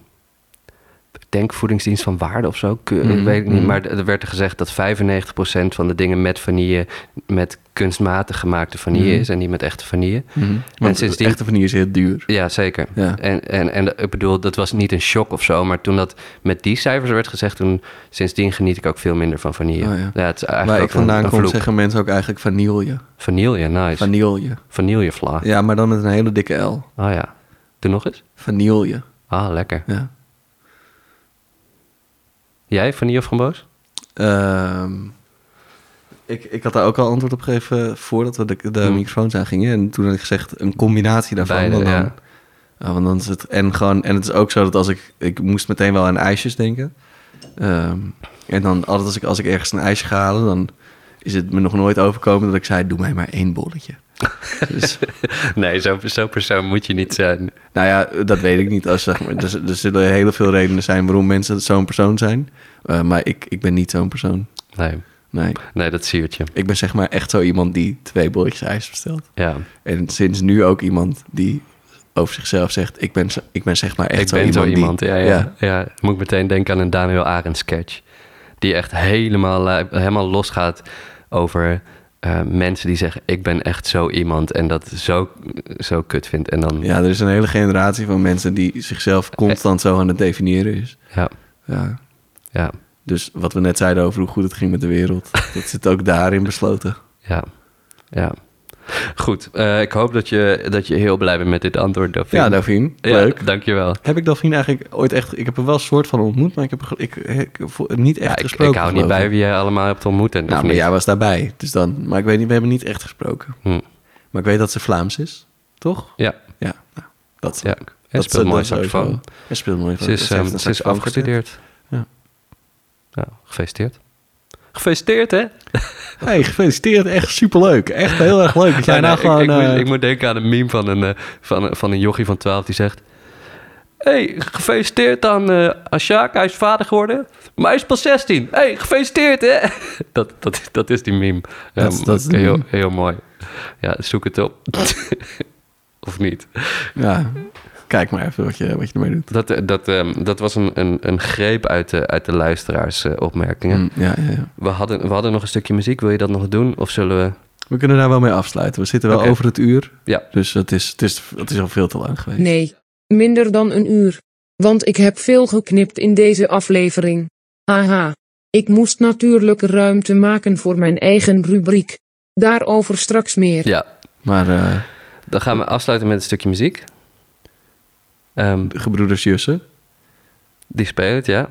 Speaker 1: denk voedingsdienst van waarde of zo. Ke-
Speaker 2: Mhm,
Speaker 1: weet ik niet.
Speaker 2: mhm.
Speaker 1: Maar er werd er gezegd dat 95% van de dingen met vanille... met kunstmatig gemaakte vanille
Speaker 2: Mhm.
Speaker 1: is... en niet met echte vanille.
Speaker 2: Mhm. Want
Speaker 1: sindsdien-
Speaker 2: echte vanille is heel duur.
Speaker 1: Ja, zeker.
Speaker 2: Ja.
Speaker 1: En, en, en ik bedoel, dat was niet een shock of zo. Maar toen dat met die cijfers werd gezegd, toen sindsdien geniet ik ook veel minder van vanille.
Speaker 2: Oh, ja.
Speaker 1: het is eigenlijk
Speaker 2: Waar ik vandaan kom, zeggen mensen ook eigenlijk vanille.
Speaker 1: Vanille, nice.
Speaker 2: Vanille.
Speaker 1: Vanillevla.
Speaker 2: Ja, maar dan met een hele dikke L.
Speaker 1: Oh ja. Doe nog eens.
Speaker 2: Vanille.
Speaker 1: Ah, lekker.
Speaker 2: Ja.
Speaker 1: Jij, vanille of framboos?
Speaker 2: Ehm, ik, ik had daar ook al antwoord op gegeven voordat we de, de
Speaker 1: Hmm.
Speaker 2: microfoons aangingen. En toen had ik gezegd een combinatie daarvan.
Speaker 1: Beide,
Speaker 2: want dan,
Speaker 1: ja.
Speaker 2: ja, want dan is het en gewoon en het is ook zo dat als ik ik moest meteen wel aan ijsjes denken. Ehm, en dan altijd als ik als ik ergens een ijsje ga halen, dan is het me nog nooit overkomen dat ik zei doe mij maar één bolletje. dus,
Speaker 1: Nee, zo'n zo persoon moet je niet zijn.
Speaker 2: nou ja, dat weet ik niet. Als, zeg maar, er, er zullen heel veel redenen zijn waarom mensen zo'n persoon zijn. Eh, maar ik, ik ben niet zo'n persoon.
Speaker 1: Nee,
Speaker 2: Nee.
Speaker 1: nee dat siert je.
Speaker 2: Ik ben zeg maar echt zo iemand die twee bolletjes ijs bestelt.
Speaker 1: Ja,
Speaker 2: En sinds nu ook iemand die over zichzelf zegt... ik ben, ik ben zeg maar echt
Speaker 1: ik
Speaker 2: zo
Speaker 1: ben
Speaker 2: iemand,
Speaker 1: zo
Speaker 2: die-
Speaker 1: iemand. Ja, ja, ja. Moet ik meteen denken aan een Daniel Arendt sketch. Die echt helemaal, eh, helemaal losgaat over eh, mensen die zeggen... ik ben echt zo iemand en dat zo, zo kut vindt. En dan,
Speaker 2: Ja, er is een hele generatie van mensen... die zichzelf constant zo aan het definiëren is.
Speaker 1: ja,
Speaker 2: Ja.
Speaker 1: ja,
Speaker 2: Dus wat we net zeiden over hoe goed het ging met de wereld... dat zit ook daarin besloten.
Speaker 1: ja, ja. Goed, eh, ik hoop dat je, dat je heel blij bent met dit antwoord, Dauphine.
Speaker 2: Ja, Dauphine,
Speaker 1: Ja,
Speaker 2: leuk.
Speaker 1: dankjewel.
Speaker 2: Heb ik Dauphine eigenlijk ooit echt... Ik heb hem wel een soort van ontmoet... maar ik heb, ik, niet echt
Speaker 1: Ja,
Speaker 2: gesproken.
Speaker 1: ik hou niet bij wie jij allemaal hebt ontmoet. En,
Speaker 2: Nou, maar
Speaker 1: niet.
Speaker 2: jij was daarbij. Dus dan, maar ik weet niet, we hebben niet echt gesproken.
Speaker 1: Hm.
Speaker 2: Maar ik weet dat ze Vlaams is, toch?
Speaker 1: Ja,
Speaker 2: Ja, nou, dat is
Speaker 1: ja.
Speaker 2: leuk.
Speaker 1: Hij speelt mooi saxofoon.
Speaker 2: Hij speelt mooi.
Speaker 1: Ze is, ehm, ze is afgestudeerd.
Speaker 2: Ja.
Speaker 1: Ja, gefeliciteerd. Gefeliciteerd, hè?
Speaker 2: Hey, gefeliciteerd. Echt superleuk. Echt heel erg leuk. Dat jij
Speaker 1: Ja,
Speaker 2: nou gewoon...
Speaker 1: ik, ik,
Speaker 2: eh,
Speaker 1: moet, ik moet denken aan een meme van een, eh, van, van een jochie van 12 die zegt... hey, gefeliciteerd aan uh, Ashak, hij is vader geworden. Maar hij is pas 16. hey, gefeliciteerd, hè? Dat, dat, dat is die meme.
Speaker 2: Dat is- dat is
Speaker 1: heel,
Speaker 2: meme.
Speaker 1: heel mooi. Ja, zoek het op. of niet.
Speaker 2: Ja, kijk maar even wat je, wat je ermee doet.
Speaker 1: Dat, eh, dat, ehm, dat was een, een, een greep uit de, uit de luisteraars eh, opmerkingen.
Speaker 2: Mm, ja, ja, ja.
Speaker 1: We, hadden, we hadden nog een stukje muziek. Wil je dat nog doen? Of zullen we...
Speaker 2: We kunnen daar wel mee afsluiten. We zitten wel over het uur.
Speaker 1: Ja.
Speaker 2: Dus het is, het, is, het is al veel te lang geweest.
Speaker 3: Nee, minder dan een uur. Want ik heb veel geknipt in deze aflevering. Haha. Ik moest natuurlijk ruimte maken voor mijn eigen rubriek. Daarover straks meer.
Speaker 1: Ja,
Speaker 2: Maar eh,
Speaker 1: dan gaan we afsluiten met een stukje muziek.
Speaker 2: De gebroeders Jussen.
Speaker 1: die spelen het, ja.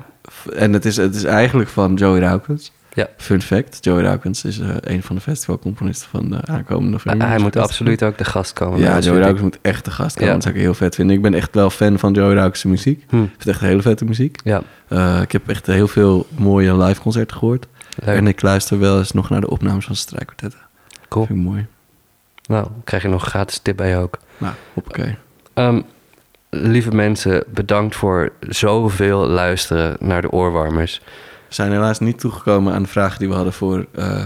Speaker 2: En het is, het is eigenlijk van Joey Raukens.
Speaker 1: Ja.
Speaker 2: Fun fact, Joey Raukens is eh, een van de festivalcomponisten van de aankomende november.
Speaker 1: hij moet absoluut ook de gast komen.
Speaker 2: Ja, Joey. Raukens moet echt de gast komen.
Speaker 1: Ja.
Speaker 2: Dat zou ik heel vet vinden. Ik ben echt wel fan van Joey Raukens' muziek.
Speaker 1: Hm,
Speaker 2: Ik vind het echt hele vette muziek.
Speaker 1: Ja,
Speaker 2: Eh, ik heb echt heel veel mooie live concerten gehoord.
Speaker 1: leuk.
Speaker 2: En ik luister wel eens nog naar de opnames van strijkkwartetten.
Speaker 1: Cool.
Speaker 2: Vind ik mooi.
Speaker 1: Nou, krijg je nog een gratis tip bij je ook.
Speaker 2: Nou, hoppakee.
Speaker 1: Ehm, lieve mensen, bedankt voor zoveel luisteren naar de oorwarmers.
Speaker 2: We zijn helaas niet toegekomen aan de vragen die we hadden voor, eh,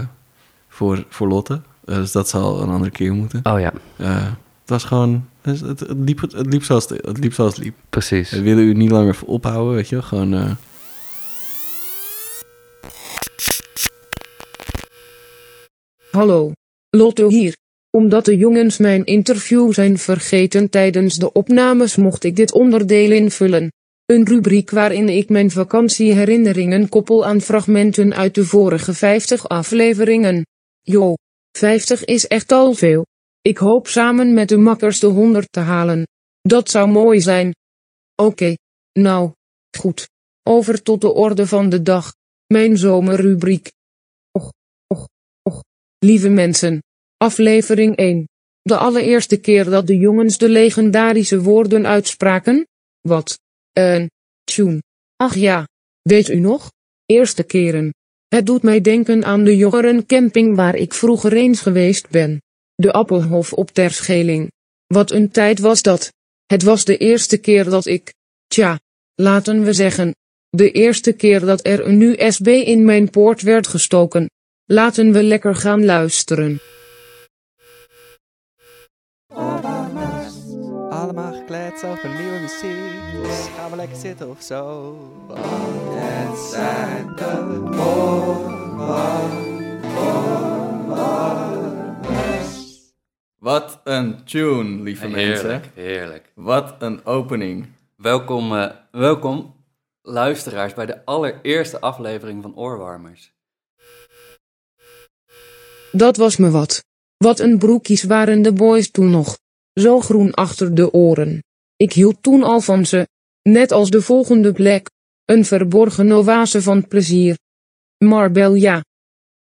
Speaker 2: voor, voor Lotte. Eh, dus dat zal een andere keer moeten.
Speaker 1: Oh ja,
Speaker 2: Eh, het was gewoon... Het, het, het liep, het, liep zoals het, het liep zoals het liep.
Speaker 1: precies.
Speaker 2: We willen u niet langer voor ophouden, weet je wel. Gewoon... eh,
Speaker 3: Hallo. Lotto hier. Omdat de jongens mijn interview zijn vergeten tijdens de opnames mocht ik dit onderdeel invullen. Een rubriek waarin ik mijn vakantieherinneringen koppel aan fragmenten uit de vorige 50 afleveringen. Jo, 50 is echt al veel. Ik hoop samen met de makkers de 100 te halen. Dat zou mooi zijn. Oké. Nou, goed. Over tot de orde van de dag. Mijn zomerrubriek. Och, och, och. Lieve mensen. Aflevering 1. De allereerste keer dat de jongens de legendarische woorden uitspraken? Wat? Een tune. Ach ja. Weet u nog? Eerste keren. Het doet mij denken aan de jongerencamping waar ik vroeger eens geweest ben. De Appelhof op Terscheling. Wat een tijd was dat. Het was de eerste keer dat ik, tja, laten we zeggen, de eerste keer dat er een USB in mijn poort werd gestoken. Laten we lekker gaan luisteren.
Speaker 4: Over nieuwe muziek. Dus gaan we lekker zitten of zo. Want het zijn de
Speaker 2: Wat een tune, lieve mensen.
Speaker 1: heerlijk.
Speaker 2: Wat een opening.
Speaker 1: Welkom, eh, welkom luisteraars bij de allereerste aflevering van Oorwarmers.
Speaker 3: Dat was me wat. Wat een broekies waren de boys toen nog. Zo groen achter de oren. Ik hield toen al van ze. Net als de volgende plek. Een verborgen oase van plezier. Marbella.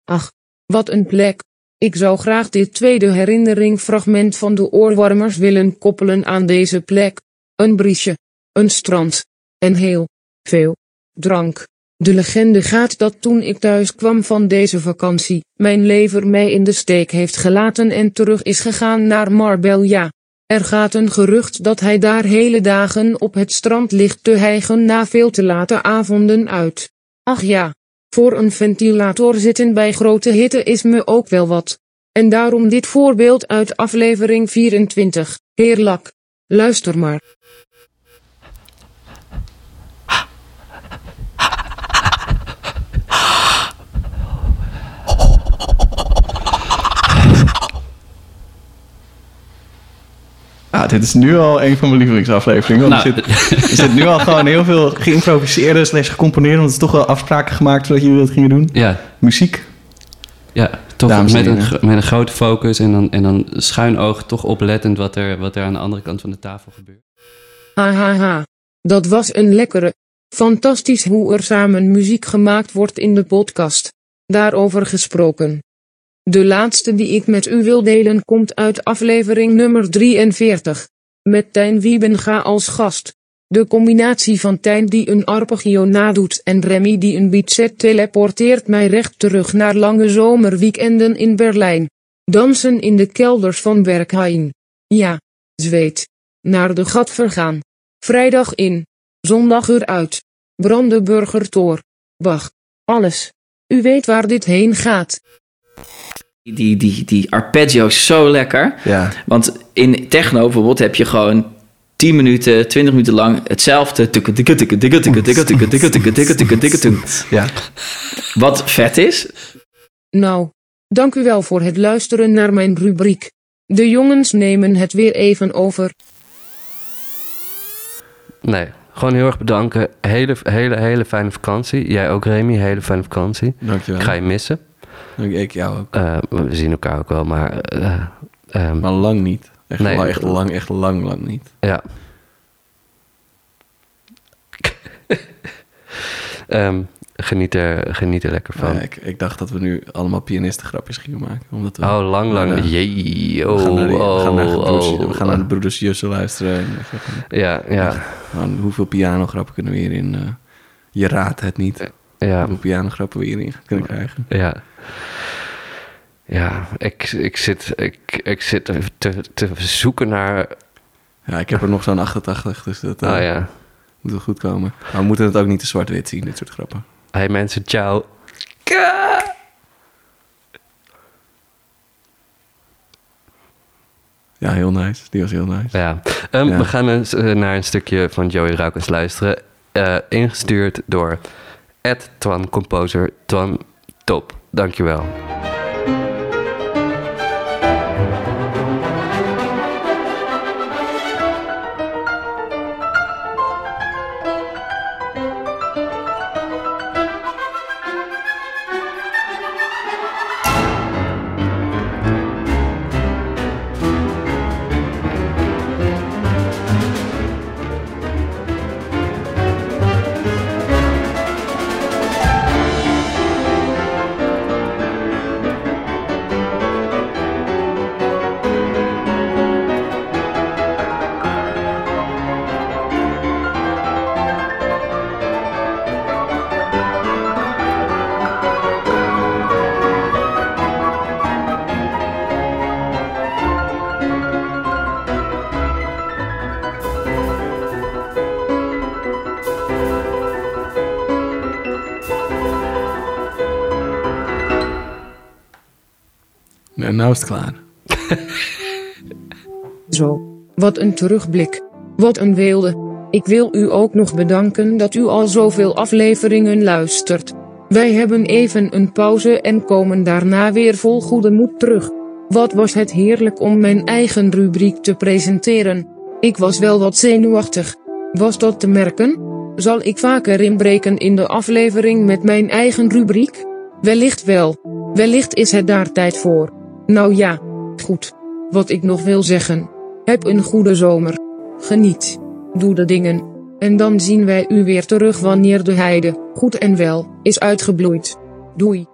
Speaker 3: Ach, wat een plek. Ik zou graag dit tweede herinneringfragment van de oorwarmers willen koppelen aan deze plek. Een briesje. Een strand. En heel veel drank. De legende gaat dat toen ik thuis kwam van deze vakantie, mijn lever mij in de steek heeft gelaten en terug is gegaan naar Marbella. Er gaat een gerucht dat hij daar hele dagen op het strand ligt te hijgen na veel te late avonden uit. Ach ja, voor een ventilator zitten bij grote hitte is me ook wel wat. En daarom dit voorbeeld uit aflevering 24, Heerlijk. Luister maar.
Speaker 2: Dit is nu al een van mijn lievelingsafleveringen. Want
Speaker 1: Nou,
Speaker 2: er, zit, er zit nu al gewoon heel veel geïmproviseerde slash gecomponeerde... want het is toch wel afspraken gemaakt zodat jullie dat gingen doen.
Speaker 1: Ja,
Speaker 2: Muziek.
Speaker 1: ja toch met een, met een grote focus en dan, en dan schuin oog toch oplettend wat er, wat er aan de andere kant van de tafel gebeurt.
Speaker 3: Hahaha. Dat was een lekkere. Fantastisch hoe er samen muziek gemaakt wordt in de podcast. Daarover gesproken. De laatste die ik met u wil delen komt uit aflevering nummer 43. Met Tijn Wiebenga als gast. De combinatie van Tijn die een arpeggio nadoet en Remy die een beatset teleporteert mij recht terug naar lange zomerweekenden in Berlijn. Dansen in de kelders van Berghain. Ja, zweet. Naar de gat vergaan. Vrijdag in. Zondag eruit. Brandenburger Bach. Alles. U weet waar dit heen gaat
Speaker 5: die, die, die arpeggio's zo lekker. Want in techno bijvoorbeeld heb je gewoon 10 minuten, 20 minuten lang hetzelfde.
Speaker 2: Ja.
Speaker 5: Wat vet is.
Speaker 3: Nou, dank u wel voor het luisteren naar mijn rubriek. De jongens nemen het weer even over.
Speaker 1: Nee, gewoon heel erg bedanken. Hele, hele, hele fijne vakantie. Jij ook, Remy. Hele fijne vakantie.
Speaker 2: Dank
Speaker 1: je wel. ga je missen.
Speaker 2: Ik jou ook.
Speaker 1: Eh, we zien elkaar ook wel, maar... eh, ehm,
Speaker 2: Maar lang niet. Echt,
Speaker 1: Nee.
Speaker 2: lang, echt lang, echt lang, lang niet.
Speaker 1: Ja. Ehm, geniet, er, geniet er lekker van.
Speaker 2: Ja, ik, ik dacht dat we nu allemaal pianistengrapjes gingen maken. Omdat we,
Speaker 1: Oh, lang, lang. Jee,
Speaker 2: we
Speaker 1: oh,
Speaker 2: gaan naar, die- we gaan naar,
Speaker 1: oh, oh.
Speaker 2: we gaan naar de broeders Jussen luisteren. En,
Speaker 1: Ja, ja,
Speaker 2: hoeveel pianograppen kunnen we hierin... eh je raadt het niet.
Speaker 1: ja,
Speaker 2: Hoeveel pianograppen we hierin kunnen krijgen.
Speaker 1: ja. Ja, ik, ik zit, ik, ik zit te, te zoeken naar...
Speaker 2: Ja, ik heb er nog zo'n 88, dus dat eh,
Speaker 1: Oh ja.
Speaker 2: moet wel goed komen. Maar we moeten het ook niet te zwart-wit zien, dit soort grappen.
Speaker 1: Hey mensen, ciao.
Speaker 2: Ja, heel nice. Die was heel nice.
Speaker 1: Ja. Ehm,
Speaker 2: Ja.
Speaker 1: We gaan eens, eh, naar een stukje van Joey Raukens luisteren. Eh, ingestuurd door Ed Twan Composer. Twan, top. Dankjewel.
Speaker 2: Nou is klaar.
Speaker 3: Zo. Wat een terugblik. Wat een weelde. Ik wil u ook nog bedanken dat u al zoveel afleveringen luistert. Wij hebben even een pauze en komen daarna weer vol goede moed terug. Wat was het heerlijk om mijn eigen rubriek te presenteren. Ik was wel wat zenuwachtig. Was dat te merken? Zal ik vaker inbreken in de aflevering met mijn eigen rubriek? Wellicht wel. Wellicht is het daar tijd voor. Nou ja, goed. Wat ik nog wil zeggen. Heb een goede zomer. Geniet. Doe de dingen. En dan zien wij u weer terug wanneer de heide, goed en wel, is uitgebloeid. Doei.